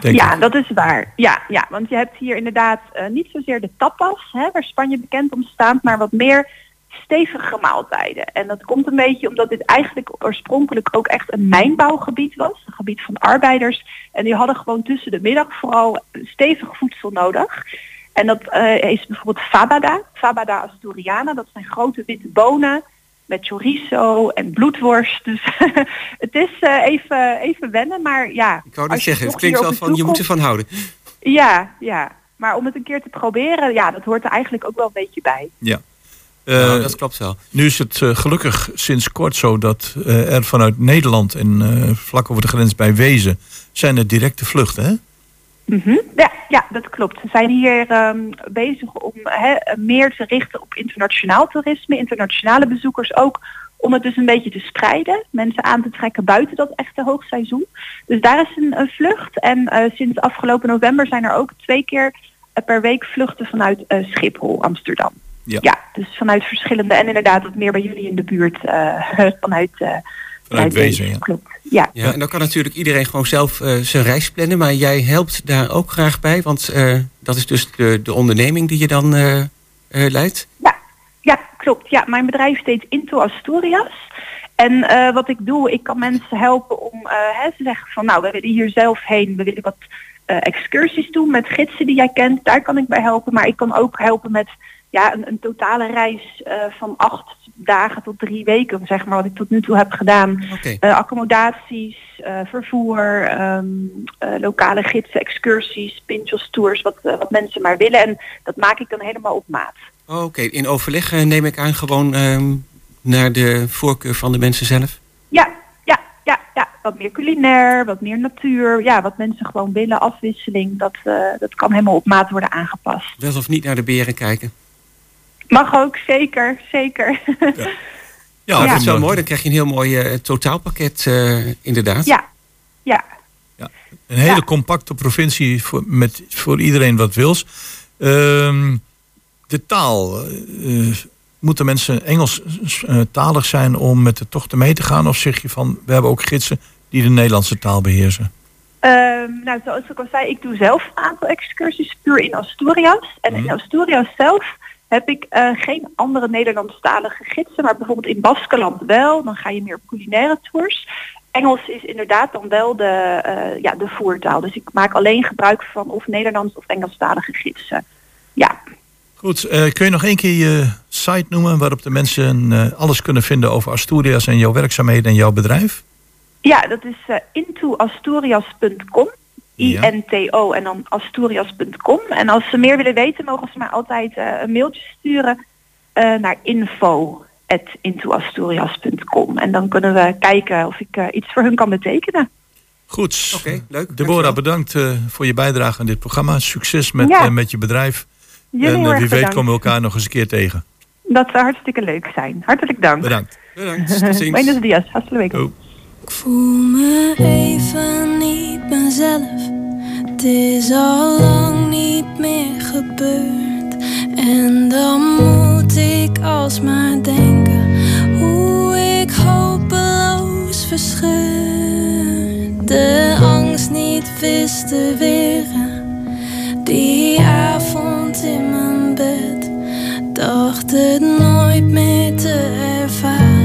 Denk ja, ik. dat is waar. Ja, ja, want je hebt hier inderdaad eh, niet zozeer de tapas, hè, waar Spanje bekend om staat, maar wat meer stevige maaltijden. En dat komt een beetje omdat dit eigenlijk oorspronkelijk ook echt een mijnbouwgebied was. Een gebied van arbeiders. En die hadden gewoon tussen de middag vooral stevig voedsel nodig. En dat eh, is bijvoorbeeld fabada, fabada asturiana. Dat zijn grote witte bonen met chorizo en bloedworst. Dus het is eh, even, even wennen, maar ja. Ik wou je zeggen, het klinkt wel van je moet ervan houden. Ja, ja. Maar om het een keer te proberen, ja, dat hoort er eigenlijk ook wel een beetje bij. Ja. Nou, Eh, dat klopt wel. Nu is het eh, gelukkig sinds kort zo dat eh, er vanuit Nederland en eh, vlak over de grens bij Wezen zijn er directe vluchten. Hè? Mhm. Ja, ja, dat klopt. We zijn hier ehm, bezig om meer te richten op internationaal toerisme, internationale bezoekers ook, om het dus een beetje te spreiden, mensen aan te trekken buiten dat echte hoogseizoen. Dus daar is een, een vlucht en eh, sinds afgelopen november zijn er ook twee keer eh, per week vluchten vanuit eh, Schiphol, Amsterdam. Ja. dus vanuit verschillende en inderdaad wat meer bij jullie in de buurt vanuit, Vanuit Wezen, ja. Klopt. Ja. Ja, en dan kan natuurlijk iedereen gewoon zelf eh, zijn reis plannen. Maar jij helpt daar ook graag bij. Want eh, dat is dus de, de onderneming die je dan eh, eh, leidt. Ja, klopt. Ja, mijn bedrijf heet Into Asturias. En eh, wat ik doe, ik kan mensen helpen om eh, hè, te zeggen van nou, we willen hier zelf heen, we willen wat eh, excursies doen met gidsen die jij kent. Daar kan ik bij helpen. Maar ik kan ook helpen met ja, een, een totale reis eh, van acht dagen tot drie weken, zeg maar, wat ik tot nu toe heb gedaan. Eh, accommodaties, eh, vervoer, ehm, eh, lokale gidsen, excursies, pinchos tours, wat, wat mensen maar willen. En dat maak ik dan helemaal op maat. Oké, in overleg neem ik aan gewoon ehm, naar de voorkeur van de mensen zelf. Ja, ja, ja, ja. Wat meer culinair, wat meer natuur. Ja, wat mensen gewoon willen, afwisseling. Dat, dat kan helemaal op maat worden aangepast. Wel of niet naar de beren kijken. Mag ook, zeker, zeker. Ja, Nou, dat is wel mooi. Dan krijg je een heel mooi eh, totaalpakket eh, inderdaad. Ja, ja. Een hele Ja. compacte provincie voor, met, voor iedereen wat wils. Ehm, de taal. eh, moeten mensen Engels talig zijn om met de tochten mee te gaan? Of zeg je van, we hebben ook gidsen die de Nederlandse taal beheersen? Ehm, nou, zoals ik al zei, ik doe zelf een aantal excursies puur in Asturias. En Mhm. in Asturias zelf heb ik eh, geen andere Nederlandstalige gidsen, maar bijvoorbeeld in Baskeland wel. Dan ga je meer op culinaire tours. Engels is inderdaad dan wel de, eh, ja, de voertaal. Dus ik maak alleen gebruik van of Nederlands of Engelstalige gidsen. Ja, Goed, eh, kun je nog één keer je site noemen waarop de mensen alles kunnen vinden over Asturias en jouw werkzaamheden en jouw bedrijf? ja dat is intoasturias.com. I-N-T-O en dan asturias.com. En als ze meer willen weten, mogen ze mij altijd eh, een mailtje sturen eh, naar info.intoasturias.com. En dan kunnen we kijken of ik eh, iets voor hun kan betekenen. Goed. Oké, leuk. Deborah, dankjewel. bedankt eh, voor je bijdrage aan dit programma. Succes met, Ja. met je bedrijf. Jullie en wie weet bedankt. komen we elkaar nog eens een keer tegen. Dat zou hartstikke leuk zijn. Hartelijk dank. Bedankt. Bedankt. Tot ziens. Buenos dias. Hasta luego. Voel me even niet mezelf. Het is al lang niet meer gebeurd. En dan moet ik alsmaar denken hoe ik hopeloos verscheur. De angst niet wist te weren. Die avond in mijn bed dacht het nooit meer te ervaren.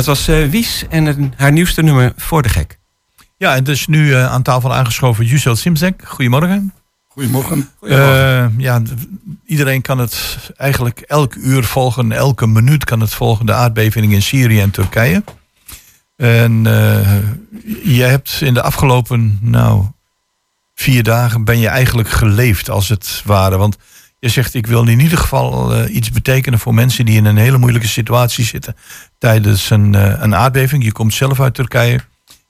Dat was eh, Wies en een- haar nieuwste nummer Voor de Gek. Ja, en dus nu eh, aan tafel aangeschoven Jusel Simzek. Goedemorgen. Goedemorgen. Eh, ja, iedereen kan het eigenlijk elk uur volgen, elke minuut kan het volgen, de aardbeving in Syrië en Turkije. En eh je hebt in de afgelopen, nou, vier dagen ben je eigenlijk geleefd als het ware. Want je zegt, ik wil in ieder geval eh, iets betekenen voor mensen die in een hele moeilijke situatie zitten tijdens een, eh, een aardbeving. Je komt zelf uit Turkije.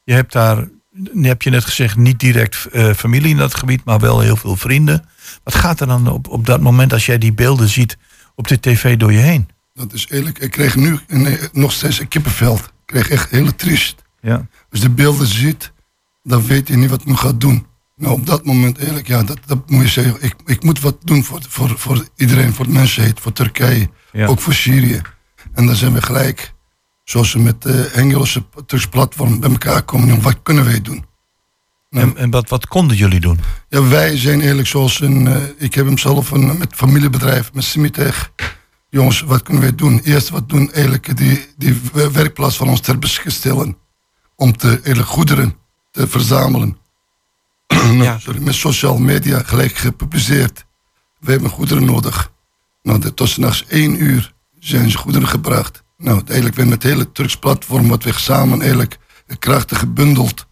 Je hebt daar, heb je net gezegd, niet direct eh, familie in dat gebied, maar wel heel veel vrienden. Wat gaat er dan op, op dat moment als jij die beelden ziet op de tv door je heen? Dat is eerlijk. Ik kreeg nu een, nog steeds een kippenveld. Ik kreeg echt heel triest. Ja. Als je de beelden ziet, dan weet je niet wat men gaat doen. Nou, op dat moment eerlijk, ja, dat, dat moet je zeggen. Ik, ik moet wat doen voor, voor, voor iedereen, voor de mensheid, voor Turkije, Ja. ook voor Syrië. En dan zijn we gelijk, zoals we met de Engelse Turks platform bij elkaar komen. Nou, wat kunnen wij doen? En, en wat, wat konden jullie doen? Ja, wij zijn eigenlijk zoals een. eh, ik heb hem zelf een, met familiebedrijf, met Simitech. Jongens, wat kunnen wij doen? Eerst wat doen, eigenlijk die, die wer- werkplaats van ons ter beschikking stellen. Om te, eigenlijk goederen te verzamelen. nou, sorry, met sociale media gelijk gepubliceerd. We hebben goederen nodig. Nou, de- tot s'nachts één uur zijn ze goederen gebracht. Nou, eigenlijk met het hele Turks platform wat we samen eigenlijk krachten gebundeld.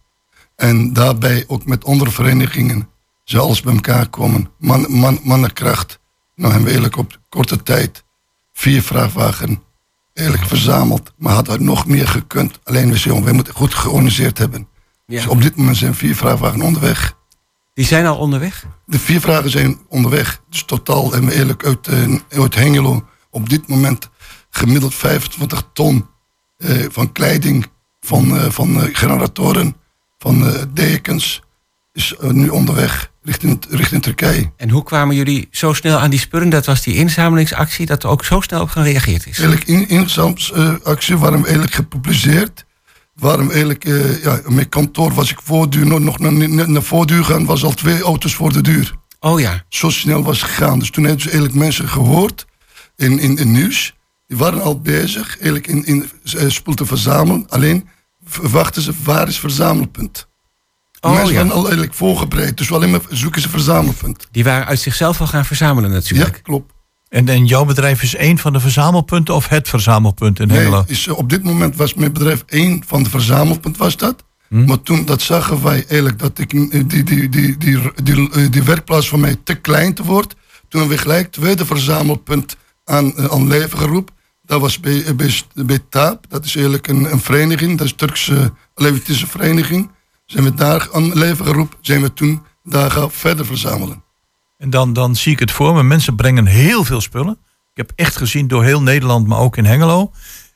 En daarbij ook met andere verenigingen. Ze alles bij elkaar komen. Man, man, mannenkracht. Nou hebben we eigenlijk op korte tijd vier vrachtwagen eigenlijk verzameld. Maar had er nog meer gekund. Alleen we zeggen, we moeten goed georganiseerd hebben. Dus op dit moment zijn vier vrachtwagen onderweg. Die zijn al onderweg? De vier vragen zijn onderweg. Dus totaal we eigenlijk uit, eh, uit Hengelo op dit moment gemiddeld 25 ton eh, van kleding, van, eh, van generatoren, van dekens. Is nu onderweg richting, richting Turkije. En hoe kwamen jullie zo snel aan die spullen? Dat was die inzamelingsactie, dat er ook zo snel op gereageerd is. Eigenlijk in inzamelingsactie waren we eigenlijk gepubliceerd. Waarom eigenlijk, eh, ja, mijn kantoor was ik voortduur, nog, nog naar, naar, voortduur gaan, was al twee auto's voor de deur. Oh ja. Zo snel was het gegaan. Dus toen hebben ze eigenlijk mensen gehoord in, in, in nieuws. Die waren al bezig eigenlijk in, in spul te verzamelen. Alleen v- wachten ze, waar is verzamelpunt? Oh, mensen ja. waren al eigenlijk voorbereid. Dus alleen maar zoeken ze verzamelpunt. Die waren uit zichzelf al gaan verzamelen natuurlijk. Ja, klopt. En, en jouw bedrijf is één van de verzamelpunten of het verzamelpunt in Hengelo? Nee, is, op dit moment was mijn bedrijf één van de verzamelpunt was dat. Hm? Maar toen dat zagen wij eigenlijk dat ik, eh, die, die, die, die, die, eh, die werkplaats van mij te klein te wordt. Toen hebben we gelijk tweede verzamelpunt aan, eh, aan leven geroepen. Dat was bij, bij, bij TAAP. Dat is eigenlijk een, een vereniging. Dat is een Turkse Levitische vereniging. Zijn we daar aan leven geroepen. Zijn we toen daar gaan verder verzamelen. En dan, dan zie ik het voor me. Mensen brengen heel veel spullen. Ik heb echt gezien door heel Nederland, maar ook in Hengelo.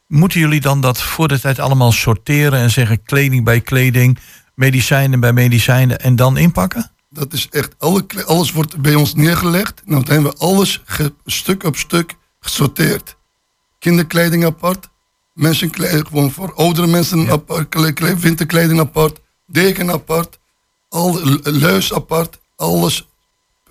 Moeten jullie dan dat voor de tijd allemaal sorteren en zeggen kleding bij kleding, medicijnen bij medicijnen en dan inpakken? Dat is echt, alle, alles wordt bij ons neergelegd. Nou, dan hebben we alles ge- stuk op stuk gesorteerd. Kinderkleding apart, mensenkleding, gewoon voor oudere mensen apart, kle- kle- winterkleding apart, deken apart, al, luis apart, alles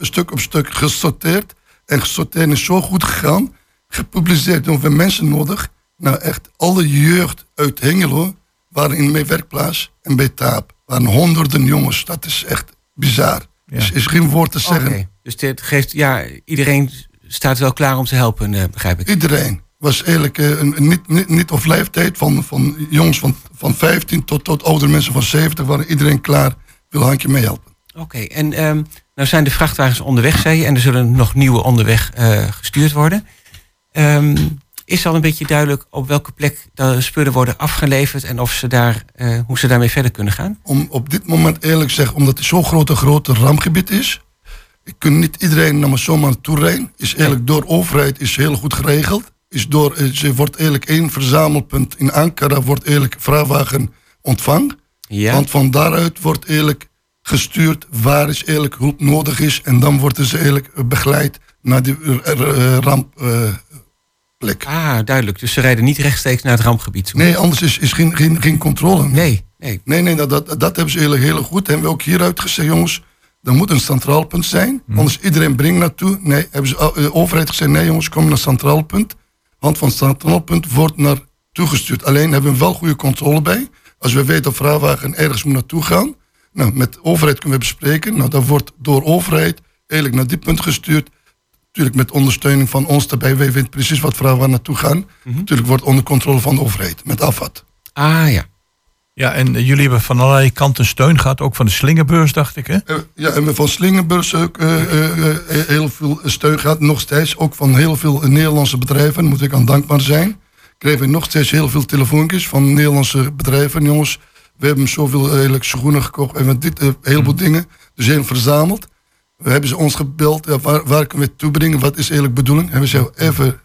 stuk op stuk gesorteerd. En gesorteerd is zo goed gegaan, gepubliceerd. We mensen nodig. Nou echt, alle jeugd uit Hengelo waren in mijn werkplaats en bij Taap. waren honderden jongens. Dat is echt bizar. Is, is geen woord te zeggen. Oké, Dus dit geeft, ja, iedereen staat wel klaar om te helpen, eh, begrijp ik. Iedereen was eigenlijk eh, een, niet, niet, niet of leeftijd van, van jongens van, van 15 tot, tot oudere mensen van 70 waren iedereen klaar. Wil handje meehelpen. Oké, en ehm, nou zijn de vrachtwagens onderweg, zei je, en er zullen nog nieuwe onderweg eh, gestuurd worden. Ehm, is al een beetje duidelijk op welke plek de spullen worden afgeleverd en of ze daar, eh, hoe ze daarmee verder kunnen gaan? Om op dit moment eerlijk te zeggen, omdat het zo'n grote, grote rampgebied is. Ik kan niet iedereen naar me zomaar naartoe rijden. Is eigenlijk door de overheid is heel goed geregeld. Is door, eh, ze wordt eigenlijk één verzamelpunt in Ankara wordt eigenlijk vrachtwagen ontvangen. Ja. Want van daaruit wordt eigenlijk gestuurd waar is eigenlijk hulp nodig is. En dan worden ze eigenlijk eh, begeleid naar die eh, eh, rampplek. Ah, duidelijk. Dus ze rijden niet rechtstreeks naar het rampgebied toe. Nee, anders is, is geen, geen, geen controle. Nee, nee. Nee, nee dat, dat, dat hebben ze heel, heel goed. Hebben we ook hieruit gezegd, jongens. Er moet een centraal punt zijn, anders iedereen brengt naartoe. Nee, hebben ze, de overheid gezegd, nee jongens, kom naar het centraal punt. Want van het centraal punt wordt naar toegestuurd. Alleen hebben we wel goede controle bij. Als we weten dat vrachtwagen ergens moet naartoe gaan, nou, met de overheid kunnen we bespreken. Nou, dat wordt door overheid eigenlijk naar die punt gestuurd. Natuurlijk met ondersteuning van ons erbij. Wij weten precies wat vrachtwagen naartoe gaan. Natuurlijk wordt onder controle van de overheid, met afvat. Ah ja. Ja, en eh, jullie hebben van allerlei kanten steun gehad, ook van de slingerbeurs, dacht ik, hè? Eh, ja, en we van Slingerbeurs ook eh, eh, eh, heel veel steun gehad. Nog steeds ook van heel veel Nederlandse bedrijven. Daar moet ik aan dankbaar zijn. Kregen we nog steeds heel veel telefoontjes van Nederlandse bedrijven. Jongens, we hebben zoveel eigenlijk schoenen gekocht. En dit, eh, heel veel dingen. Dus heel verzameld. We hebben ze ons gebeld. Ja, waar, waar kunnen we het toebrengen? Wat is eigenlijk de bedoeling? En we zeggen even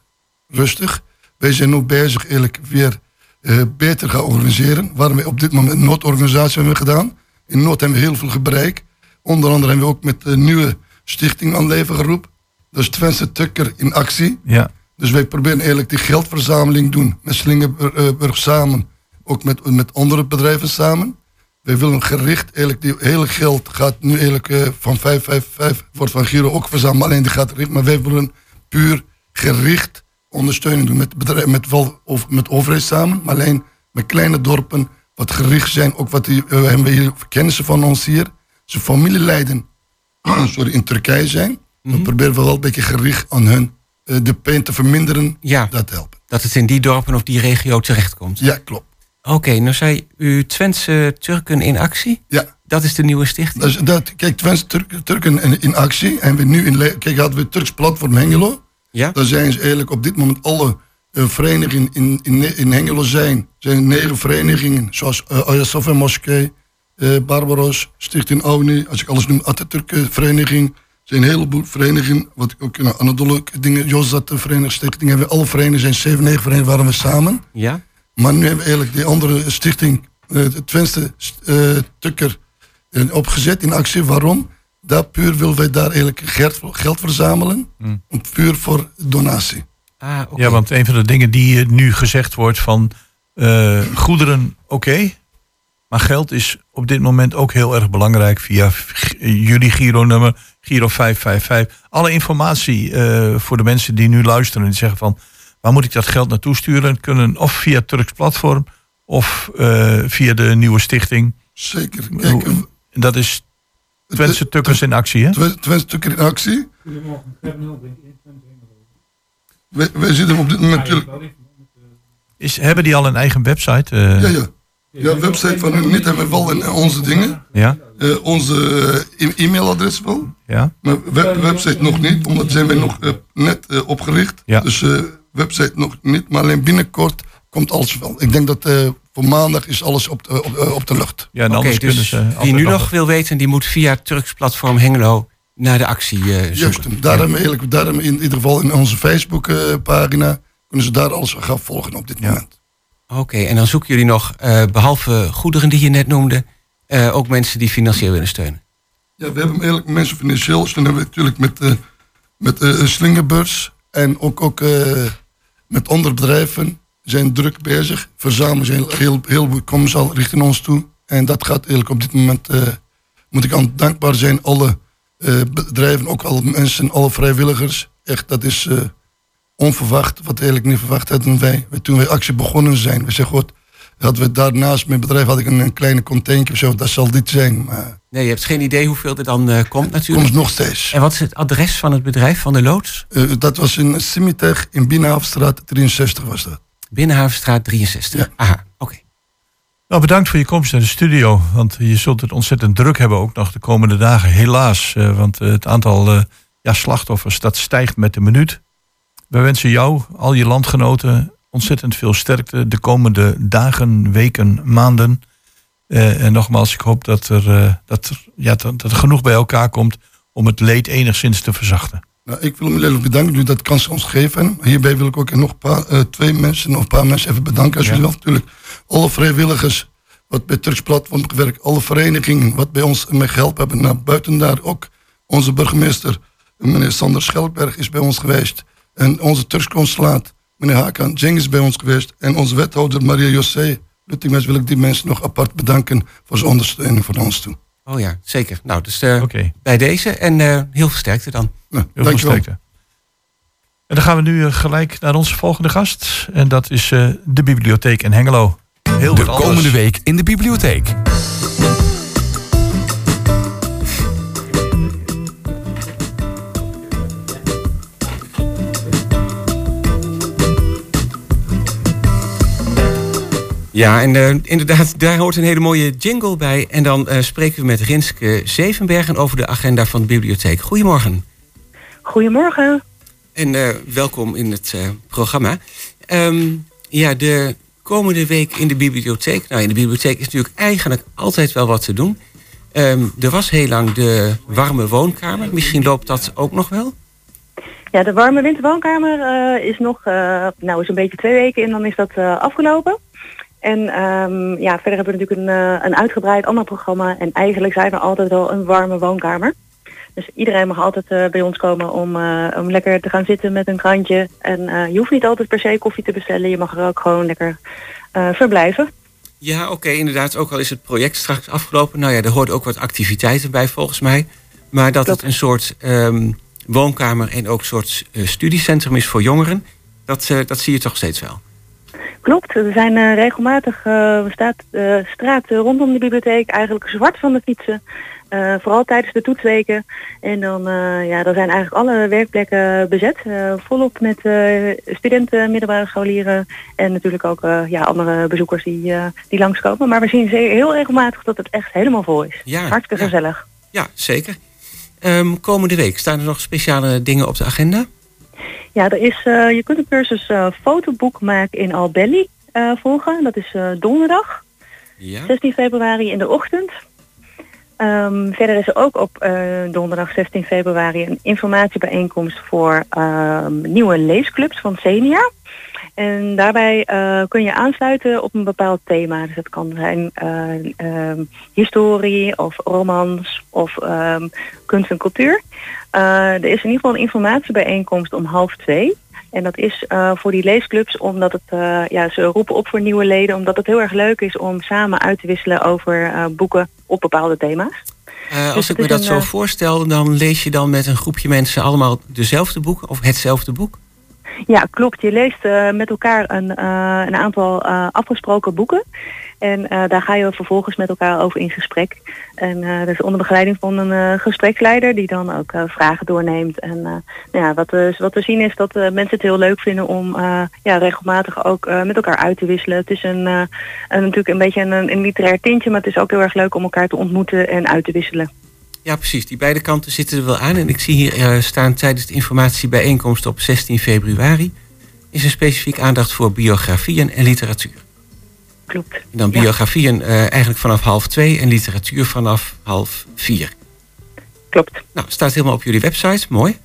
rustig. Wij zijn nu bezig eigenlijk weer eh, beter gaan organiseren. Waarom we op dit moment een noodorganisatie hebben gedaan. In Noord hebben we heel veel gebruik. Onder andere hebben we ook met de nieuwe stichting aan leven geroepen. Dat is Twentse Tukker in actie. Ja. Dus wij proberen eigenlijk die geldverzameling doen. Met Slingerburg samen. Ook met, met andere bedrijven samen. Wij willen gericht, eigenlijk die hele geld gaat nu eigenlijk eh, van 555, wordt van Giro ook verzameld. Alleen die gaat gericht, maar wij willen puur gericht ondersteuning doen met bedrijven, met, wel, of, met overheid samen. Maar alleen met kleine dorpen, wat gericht zijn. Ook wat die, eh, hebben we hier kennissen van ons hier. Ze familieleiden, sorry, in Turkije zijn. Dan proberen we wel een beetje gericht aan hun eh, de pijn te verminderen. Ja. Dat helpt. Dat het in die dorpen of die regio terechtkomt. Ja, klopt. Oké, nou zei u Twentse Turken in actie. Ja. Dat is de nieuwe stichting. Dus dat, kijk, Twentse Turk- Turken in, in actie. En we nu in, kijk, hadden we het Turks platform Hengelo. Ja. Daar zijn ze eigenlijk op dit moment alle eh, verenigingen in, in, in Hengelo zijn. zijn negen verenigingen, zoals uh, Ayasofya Moskee, eh, Barbaros, Stichting Auni, als ik alles noem, Atatürk eh, vereniging. Er zijn een heleboel verenigingen, wat ik ook in Anadolu dingen, Jozat vereniging, stichting, hebben we alle verenigingen, zijn zeven, negen verenigingen, waren we samen. Ja. Maar nu hebben we eigenlijk die andere stichting, eh, de Twentse eh, Tukker, eh, opgezet in actie. Waarom? Daar puur willen wij daar eigenlijk geld, geld verzamelen. Hmm. Puur voor donatie. Ah, oké. Ja, want een van de dingen die nu gezegd wordt van eh, goederen, oké. maar geld is op dit moment ook heel erg belangrijk via jullie Giro-nummer, Giro 555. Alle informatie eh, voor de mensen die nu luisteren en die zeggen van waar moet ik dat geld naartoe sturen? Kunnen of via Turks platform of eh, via de nieuwe stichting. Zeker. Kijk, eh, En dat is Twentse Tukkers in actie, hè? Twen- Twentse Tukker in actie. Wij, wij zitten op dit moment natuurlijk... Is, hebben die al een eigen website? eh? Ja, ja. Ja, website van hun niet hebben we wel in onze dingen. Ja? Eh, onze eh, e- e-mailadres wel. Ja? Maar web, website nog niet, omdat zijn wij nog eh, net eh, opgericht. Ja. Dus eh, website nog niet, maar alleen binnenkort komt alles wel. Ik denk dat eh, voor maandag is alles op de, op, eh, op de lucht. Ja, en Oké, kunnen dus ze wie nu nog- wil weten, die moet via Turks platform Hengelo naar de actie eh, zoeken. Juist, daar hebben we eigenlijk, daar hebben we in ieder geval in onze Facebook eh, pagina, kunnen ze daar alles gaan volgen op dit moment. Oké, en dan zoeken jullie nog, eh, behalve goederen die je net noemde, eh, ook mensen die financieel willen steunen. Ja, we hebben eigenlijk mensen financieel steunen we natuurlijk met, eh met eh Slingerbeurs en ook, ook eh, met andere bedrijven zijn druk bezig. Verzamelen zijn heel, heel veel komen richting ons toe. En dat gaat eigenlijk op dit moment, eh, moet ik aan dankbaar zijn, alle eh, bedrijven, ook alle mensen, alle vrijwilligers. Echt, dat is eh, onverwacht, wat eigenlijk niet verwacht hadden wij. Toen wij actie begonnen zijn, we zeggen, goed, hadden we daarnaast mijn bedrijf had ik een, een kleine container of zo, dat zal dit zijn. Maar Nee, je hebt geen idee hoeveel er dan eh, komt natuurlijk. komt nog steeds. En wat is het adres van het bedrijf, van de loods? Eh, dat was in Simitech in Binnenhafstraat 63 was dat. Binnenhavenstraat 63. Aha, oké. Nou, bedankt voor je komst naar de studio. Want je zult het ontzettend druk hebben ook nog de komende dagen. Helaas. eh, want het aantal eh, ja, slachtoffers dat stijgt met de minuut. We wensen jou, al je landgenoten, ontzettend veel sterkte de komende dagen, weken, maanden. Eh, en nogmaals, ik hoop dat er, eh, dat, er, ja, dat, dat er genoeg bij elkaar komt om het leed enigszins te verzachten. Nou, ik wil hem heel erg bedanken dat u dat kans ons geven. Hierbij wil ik ook nog een paar, eh, twee mensen, nog een paar mensen even bedanken. Als Ja. jullie wel natuurlijk alle vrijwilligers wat bij Turks Platform gewerkt, alle verenigingen wat bij ons mee geholpen hebben. Nou, buiten daar ook onze burgemeester, meneer Sander Schelkberg, is bij ons geweest. En onze Turks consulaat, meneer Hakan Jeng is bij ons geweest. En onze wethouder Maria José Luttingmens wil ik die mensen nog apart bedanken voor zijn ondersteuning voor ons toe. Oh ja, zeker. Nou, dus eh, bij deze en eh, heel veel sterkte dan. Heel veel sterkte. En dan gaan we nu eh, gelijk naar onze volgende gast. En dat is eh, de bibliotheek in Hengelo. Heel De komende week in de bibliotheek. Ja, en eh, inderdaad, daar hoort een hele mooie jingle bij. En dan eh, spreken we met Rinske Zevenbergen over de agenda van de bibliotheek. Goedemorgen. Goedemorgen. En eh, welkom in het programma. Ehm, ja, de komende week in de bibliotheek. Nou, in de bibliotheek is natuurlijk eigenlijk altijd wel wat te doen. Ehm, er was heel lang de warme woonkamer. Misschien loopt dat ook nog wel? Ja, de warme winterwoonkamer is nog, nou is een beetje twee weken en dan is dat afgelopen. En ehm, ja, verder hebben we natuurlijk een, eh, een uitgebreid ander programma. En eigenlijk zijn we altijd wel een warme woonkamer. Dus iedereen mag altijd eh, bij ons komen om, eh, om lekker te gaan zitten met een krantje. En je hoeft niet altijd per se koffie te bestellen. Je mag er ook gewoon lekker verblijven. Ja, oké, inderdaad. Ook al is het project straks afgelopen. Nou ja, er hoort ook wat activiteiten bij volgens mij. Maar dat het een soort ehm, woonkamer en ook een soort studiecentrum is voor jongeren. Dat, dat zie je toch steeds wel. Klopt, er zijn eh, regelmatig uh, staat, uh, straten rondom de bibliotheek eigenlijk zwart van de fietsen. Vooral tijdens de toetsweken. En dan, ja, dan zijn eigenlijk alle werkplekken bezet. Volop met studenten, middelbare scholieren en natuurlijk ook ja, andere bezoekers die, die langskomen. Maar we zien zeer, heel regelmatig dat het echt helemaal vol is. Ja, Hartstikke ja. gezellig. Ja, zeker. Um, komende week staan er nog speciale dingen op de agenda? Ja, er is, uh, je kunt een cursus uh, fotoboek maken in Albelli uh, volgen. Dat is donderdag, ja. 16 februari in de ochtend. Um, verder is er ook op donderdag 16 februari een informatiebijeenkomst voor um, nieuwe leesclubs van Senia. En daarbij kun je aansluiten op een bepaald thema. Dus dat kan zijn historie of romans of kunst en cultuur. Uh, er is in ieder geval een informatiebijeenkomst om half twee. En dat is voor die leesclubs omdat het, ja, ze roepen op voor nieuwe leden, omdat het heel erg leuk is om samen uit te wisselen over boeken op bepaalde thema's. als dus ik me dat een, zo voorstel, dan lees je dan met een groepje mensen allemaal dezelfde boek of hetzelfde boek? Ja, klopt. Je leest met elkaar een, een aantal afgesproken boeken. En daar ga je vervolgens met elkaar over in gesprek. En dat is onder begeleiding van een gespreksleider die dan ook vragen doorneemt. En nou ja, wat, wat we zien is dat mensen het heel leuk vinden om ja, regelmatig ook met elkaar uit te wisselen. Het is een, een natuurlijk een beetje een, een literair tintje, maar het is ook heel erg leuk om elkaar te ontmoeten en uit te wisselen. Ja, precies. Die beide kanten zitten er wel aan. En ik zie hier staan tijdens de informatiebijeenkomst op 16 februari... is er specifiek aandacht voor biografieën en literatuur. Klopt. En dan biografieën uh, eigenlijk vanaf half twee en literatuur vanaf half vier. Klopt. Nou, staat helemaal op jullie website. Mooi.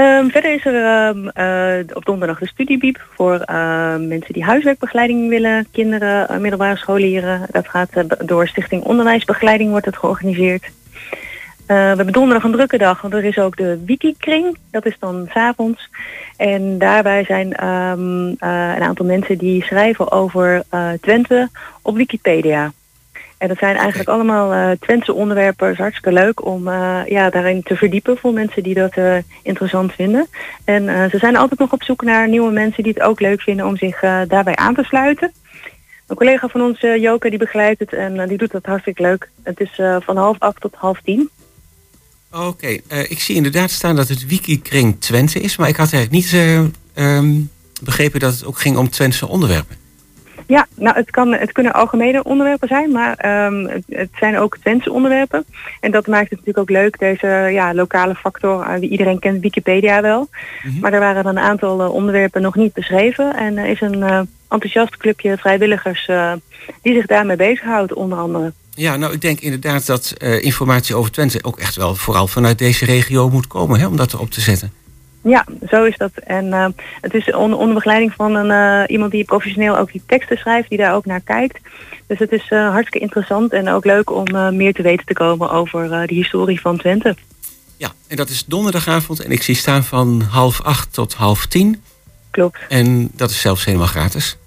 Um, verder is er um, uh, op donderdag de studiebiep voor uh, mensen die huiswerkbegeleiding willen, kinderen, middelbare scholieren. Dat gaat door Stichting Onderwijsbegeleiding wordt het georganiseerd. we hebben donderdag een drukke dag, want er is ook de Wikikring. Dat is dan s'avonds. En daarbij zijn uh, een aantal mensen die schrijven over uh, Twente op Wikipedia. En dat zijn eigenlijk allemaal uh, Twentse onderwerpen. Het is hartstikke leuk om ja, daarin te verdiepen voor mensen die dat interessant vinden. En ze zijn altijd nog op zoek naar nieuwe mensen die het ook leuk vinden om zich daarbij aan te sluiten. Een collega van ons, Joke, die begeleidt het en die doet dat hartstikke leuk. Het is van half acht tot half tien. Oké, okay. ik zie inderdaad staan dat het Wikikring Twente is, maar ik had eigenlijk niet um, begrepen dat het ook ging om Twentse onderwerpen. Ja, nou het, kan, het kunnen algemene onderwerpen zijn, maar um, het, het, zijn ook Twentse onderwerpen. En dat maakt het natuurlijk ook leuk, deze ja, lokale factor. Uh, iedereen kent Wikipedia wel. Mm -hmm. Maar er waren dan een aantal uh, onderwerpen nog niet beschreven. En er is een uh, enthousiast clubje vrijwilligers die zich daarmee bezighoudt, onder andere. Ja, nou ik denk inderdaad dat uh, informatie over Twente ook echt wel vooral vanuit deze regio moet komen, hè, om dat erop te zetten. Ja, zo is dat. En uh, het is onder, onder begeleiding van een, uh, iemand die professioneel ook die teksten schrijft, die daar ook naar kijkt. Dus het is hartstikke interessant en ook leuk om meer te weten te komen over de historie van Twente. Ja, en dat is donderdagavond en ik zie staan van half acht tot half tien. Klopt. En dat is zelfs helemaal gratis.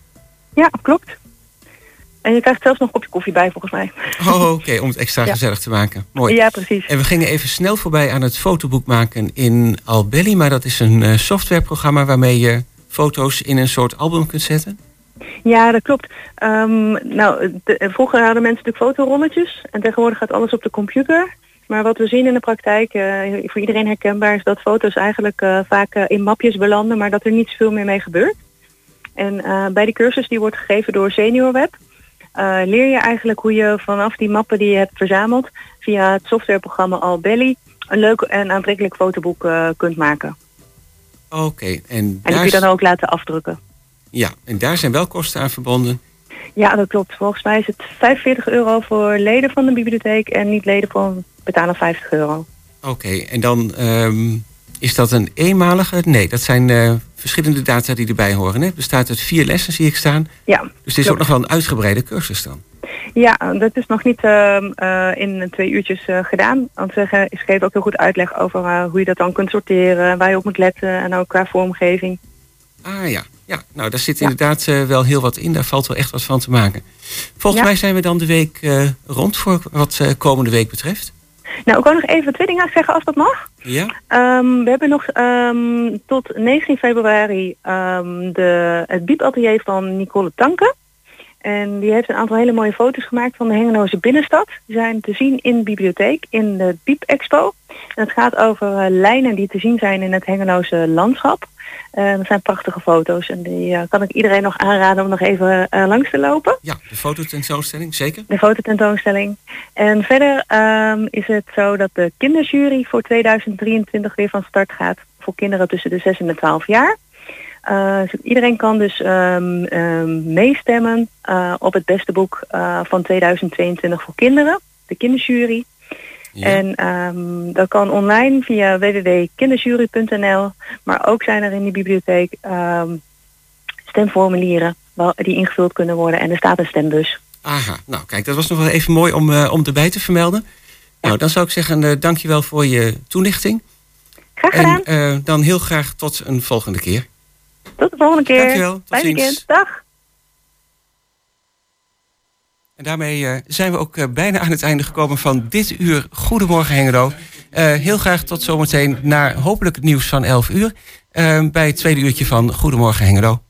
Ja, klopt. En je krijgt zelfs nog een kopje koffie bij, volgens mij. Oh, oké, om het extra Ja. gezellig te maken. Mooi. Ja, precies. En we gingen even snel voorbij aan het fotoboek maken in Albelly. Maar dat is een eh, softwareprogramma waarmee je foto's in een soort album kunt zetten. Ja, dat klopt. Ehm, nou, de- vroeger hadden mensen natuurlijk fotorolletjes. En tegenwoordig gaat alles op de computer. Maar wat we zien in de praktijk, eh, voor iedereen herkenbaar, is dat foto's eigenlijk eh, vaak eh, in mapjes belanden, maar dat er niet veel meer mee gebeurt. En eh, bij die cursus die wordt gegeven door SeniorWeb, eh, leer je eigenlijk hoe je vanaf die mappen die je hebt verzameld, via het softwareprogramma Albelly, een leuk en aantrekkelijk fotoboek eh, kunt maken. Oké, en, En die daar kun je dan ook laten afdrukken. ja, en daar zijn wel kosten aan verbonden. Ja, dat klopt. Volgens mij is het 45 euro voor leden van de bibliotheek en niet leden van betalen 50 euro. Oké, en dan ehm, is dat een eenmalige? Nee, dat zijn eh, verschillende data die erbij horen. Hè? Het bestaat uit vier lessen, zie ik staan. Ja, Dus het is ook nog wel een uitgebreide cursus dan. Ja, dat is nog niet ehm, eh, in twee uurtjes eh, gedaan. Want ze, ge- ze geven ook heel goed uitleg over eh, hoe je dat dan kunt sorteren, waar je op moet letten en ook qua vormgeving. Ah ja, ja. nou daar zit inderdaad eh, wel heel wat in. Daar valt wel echt wat van te maken. Volgens Ja. mij zijn we dan de week eh, rond voor wat eh, komende week betreft. Nou, ik wou nog even twee dingen zeggen als dat mag. Ja? Ehm, we hebben nog ehm, tot 19 februari ehm, de, het biepatelier van Nicole Tanke. En die heeft een aantal hele mooie foto's gemaakt van de Hengeloze binnenstad. Die zijn te zien in de bibliotheek, in de Biep Expo. En het gaat over eh, lijnen die te zien zijn in het Hengeloze landschap. En dat zijn prachtige foto's en die eh, kan ik iedereen nog aanraden om nog even langs te lopen. Ja, de fototentoonstelling, zeker. De fototentoonstelling. En verder ehm, is het zo dat de kinderjury voor 2023 weer van start gaat voor kinderen tussen de 6 en de 12 jaar. Eh, iedereen kan dus ehm, ehm, meestemmen eh, op het beste boek eh, van 2022 voor kinderen, de kinderjury. En ehm, dat kan online via www.kinderjury.nl, maar ook zijn er in de bibliotheek ehm, stemformulieren die ingevuld kunnen worden en er staat een stembus. Aha, nou kijk, dat was nog wel even mooi om, om erbij te vermelden. Nou, dan zou ik zeggen, eh dankjewel voor je toelichting. Graag gedaan. En dan heel graag tot een volgende keer. Tot de volgende keer. Dankjewel, tot Fijn ziens. weekend. Dag. En daarmee eh, zijn we ook eh, bijna aan het einde gekomen van dit uur Goedemorgen Hengelo. Eh, heel graag tot zometeen naar hopelijk het nieuws van 11 uur. bij het tweede uurtje van Goedemorgen Hengelo.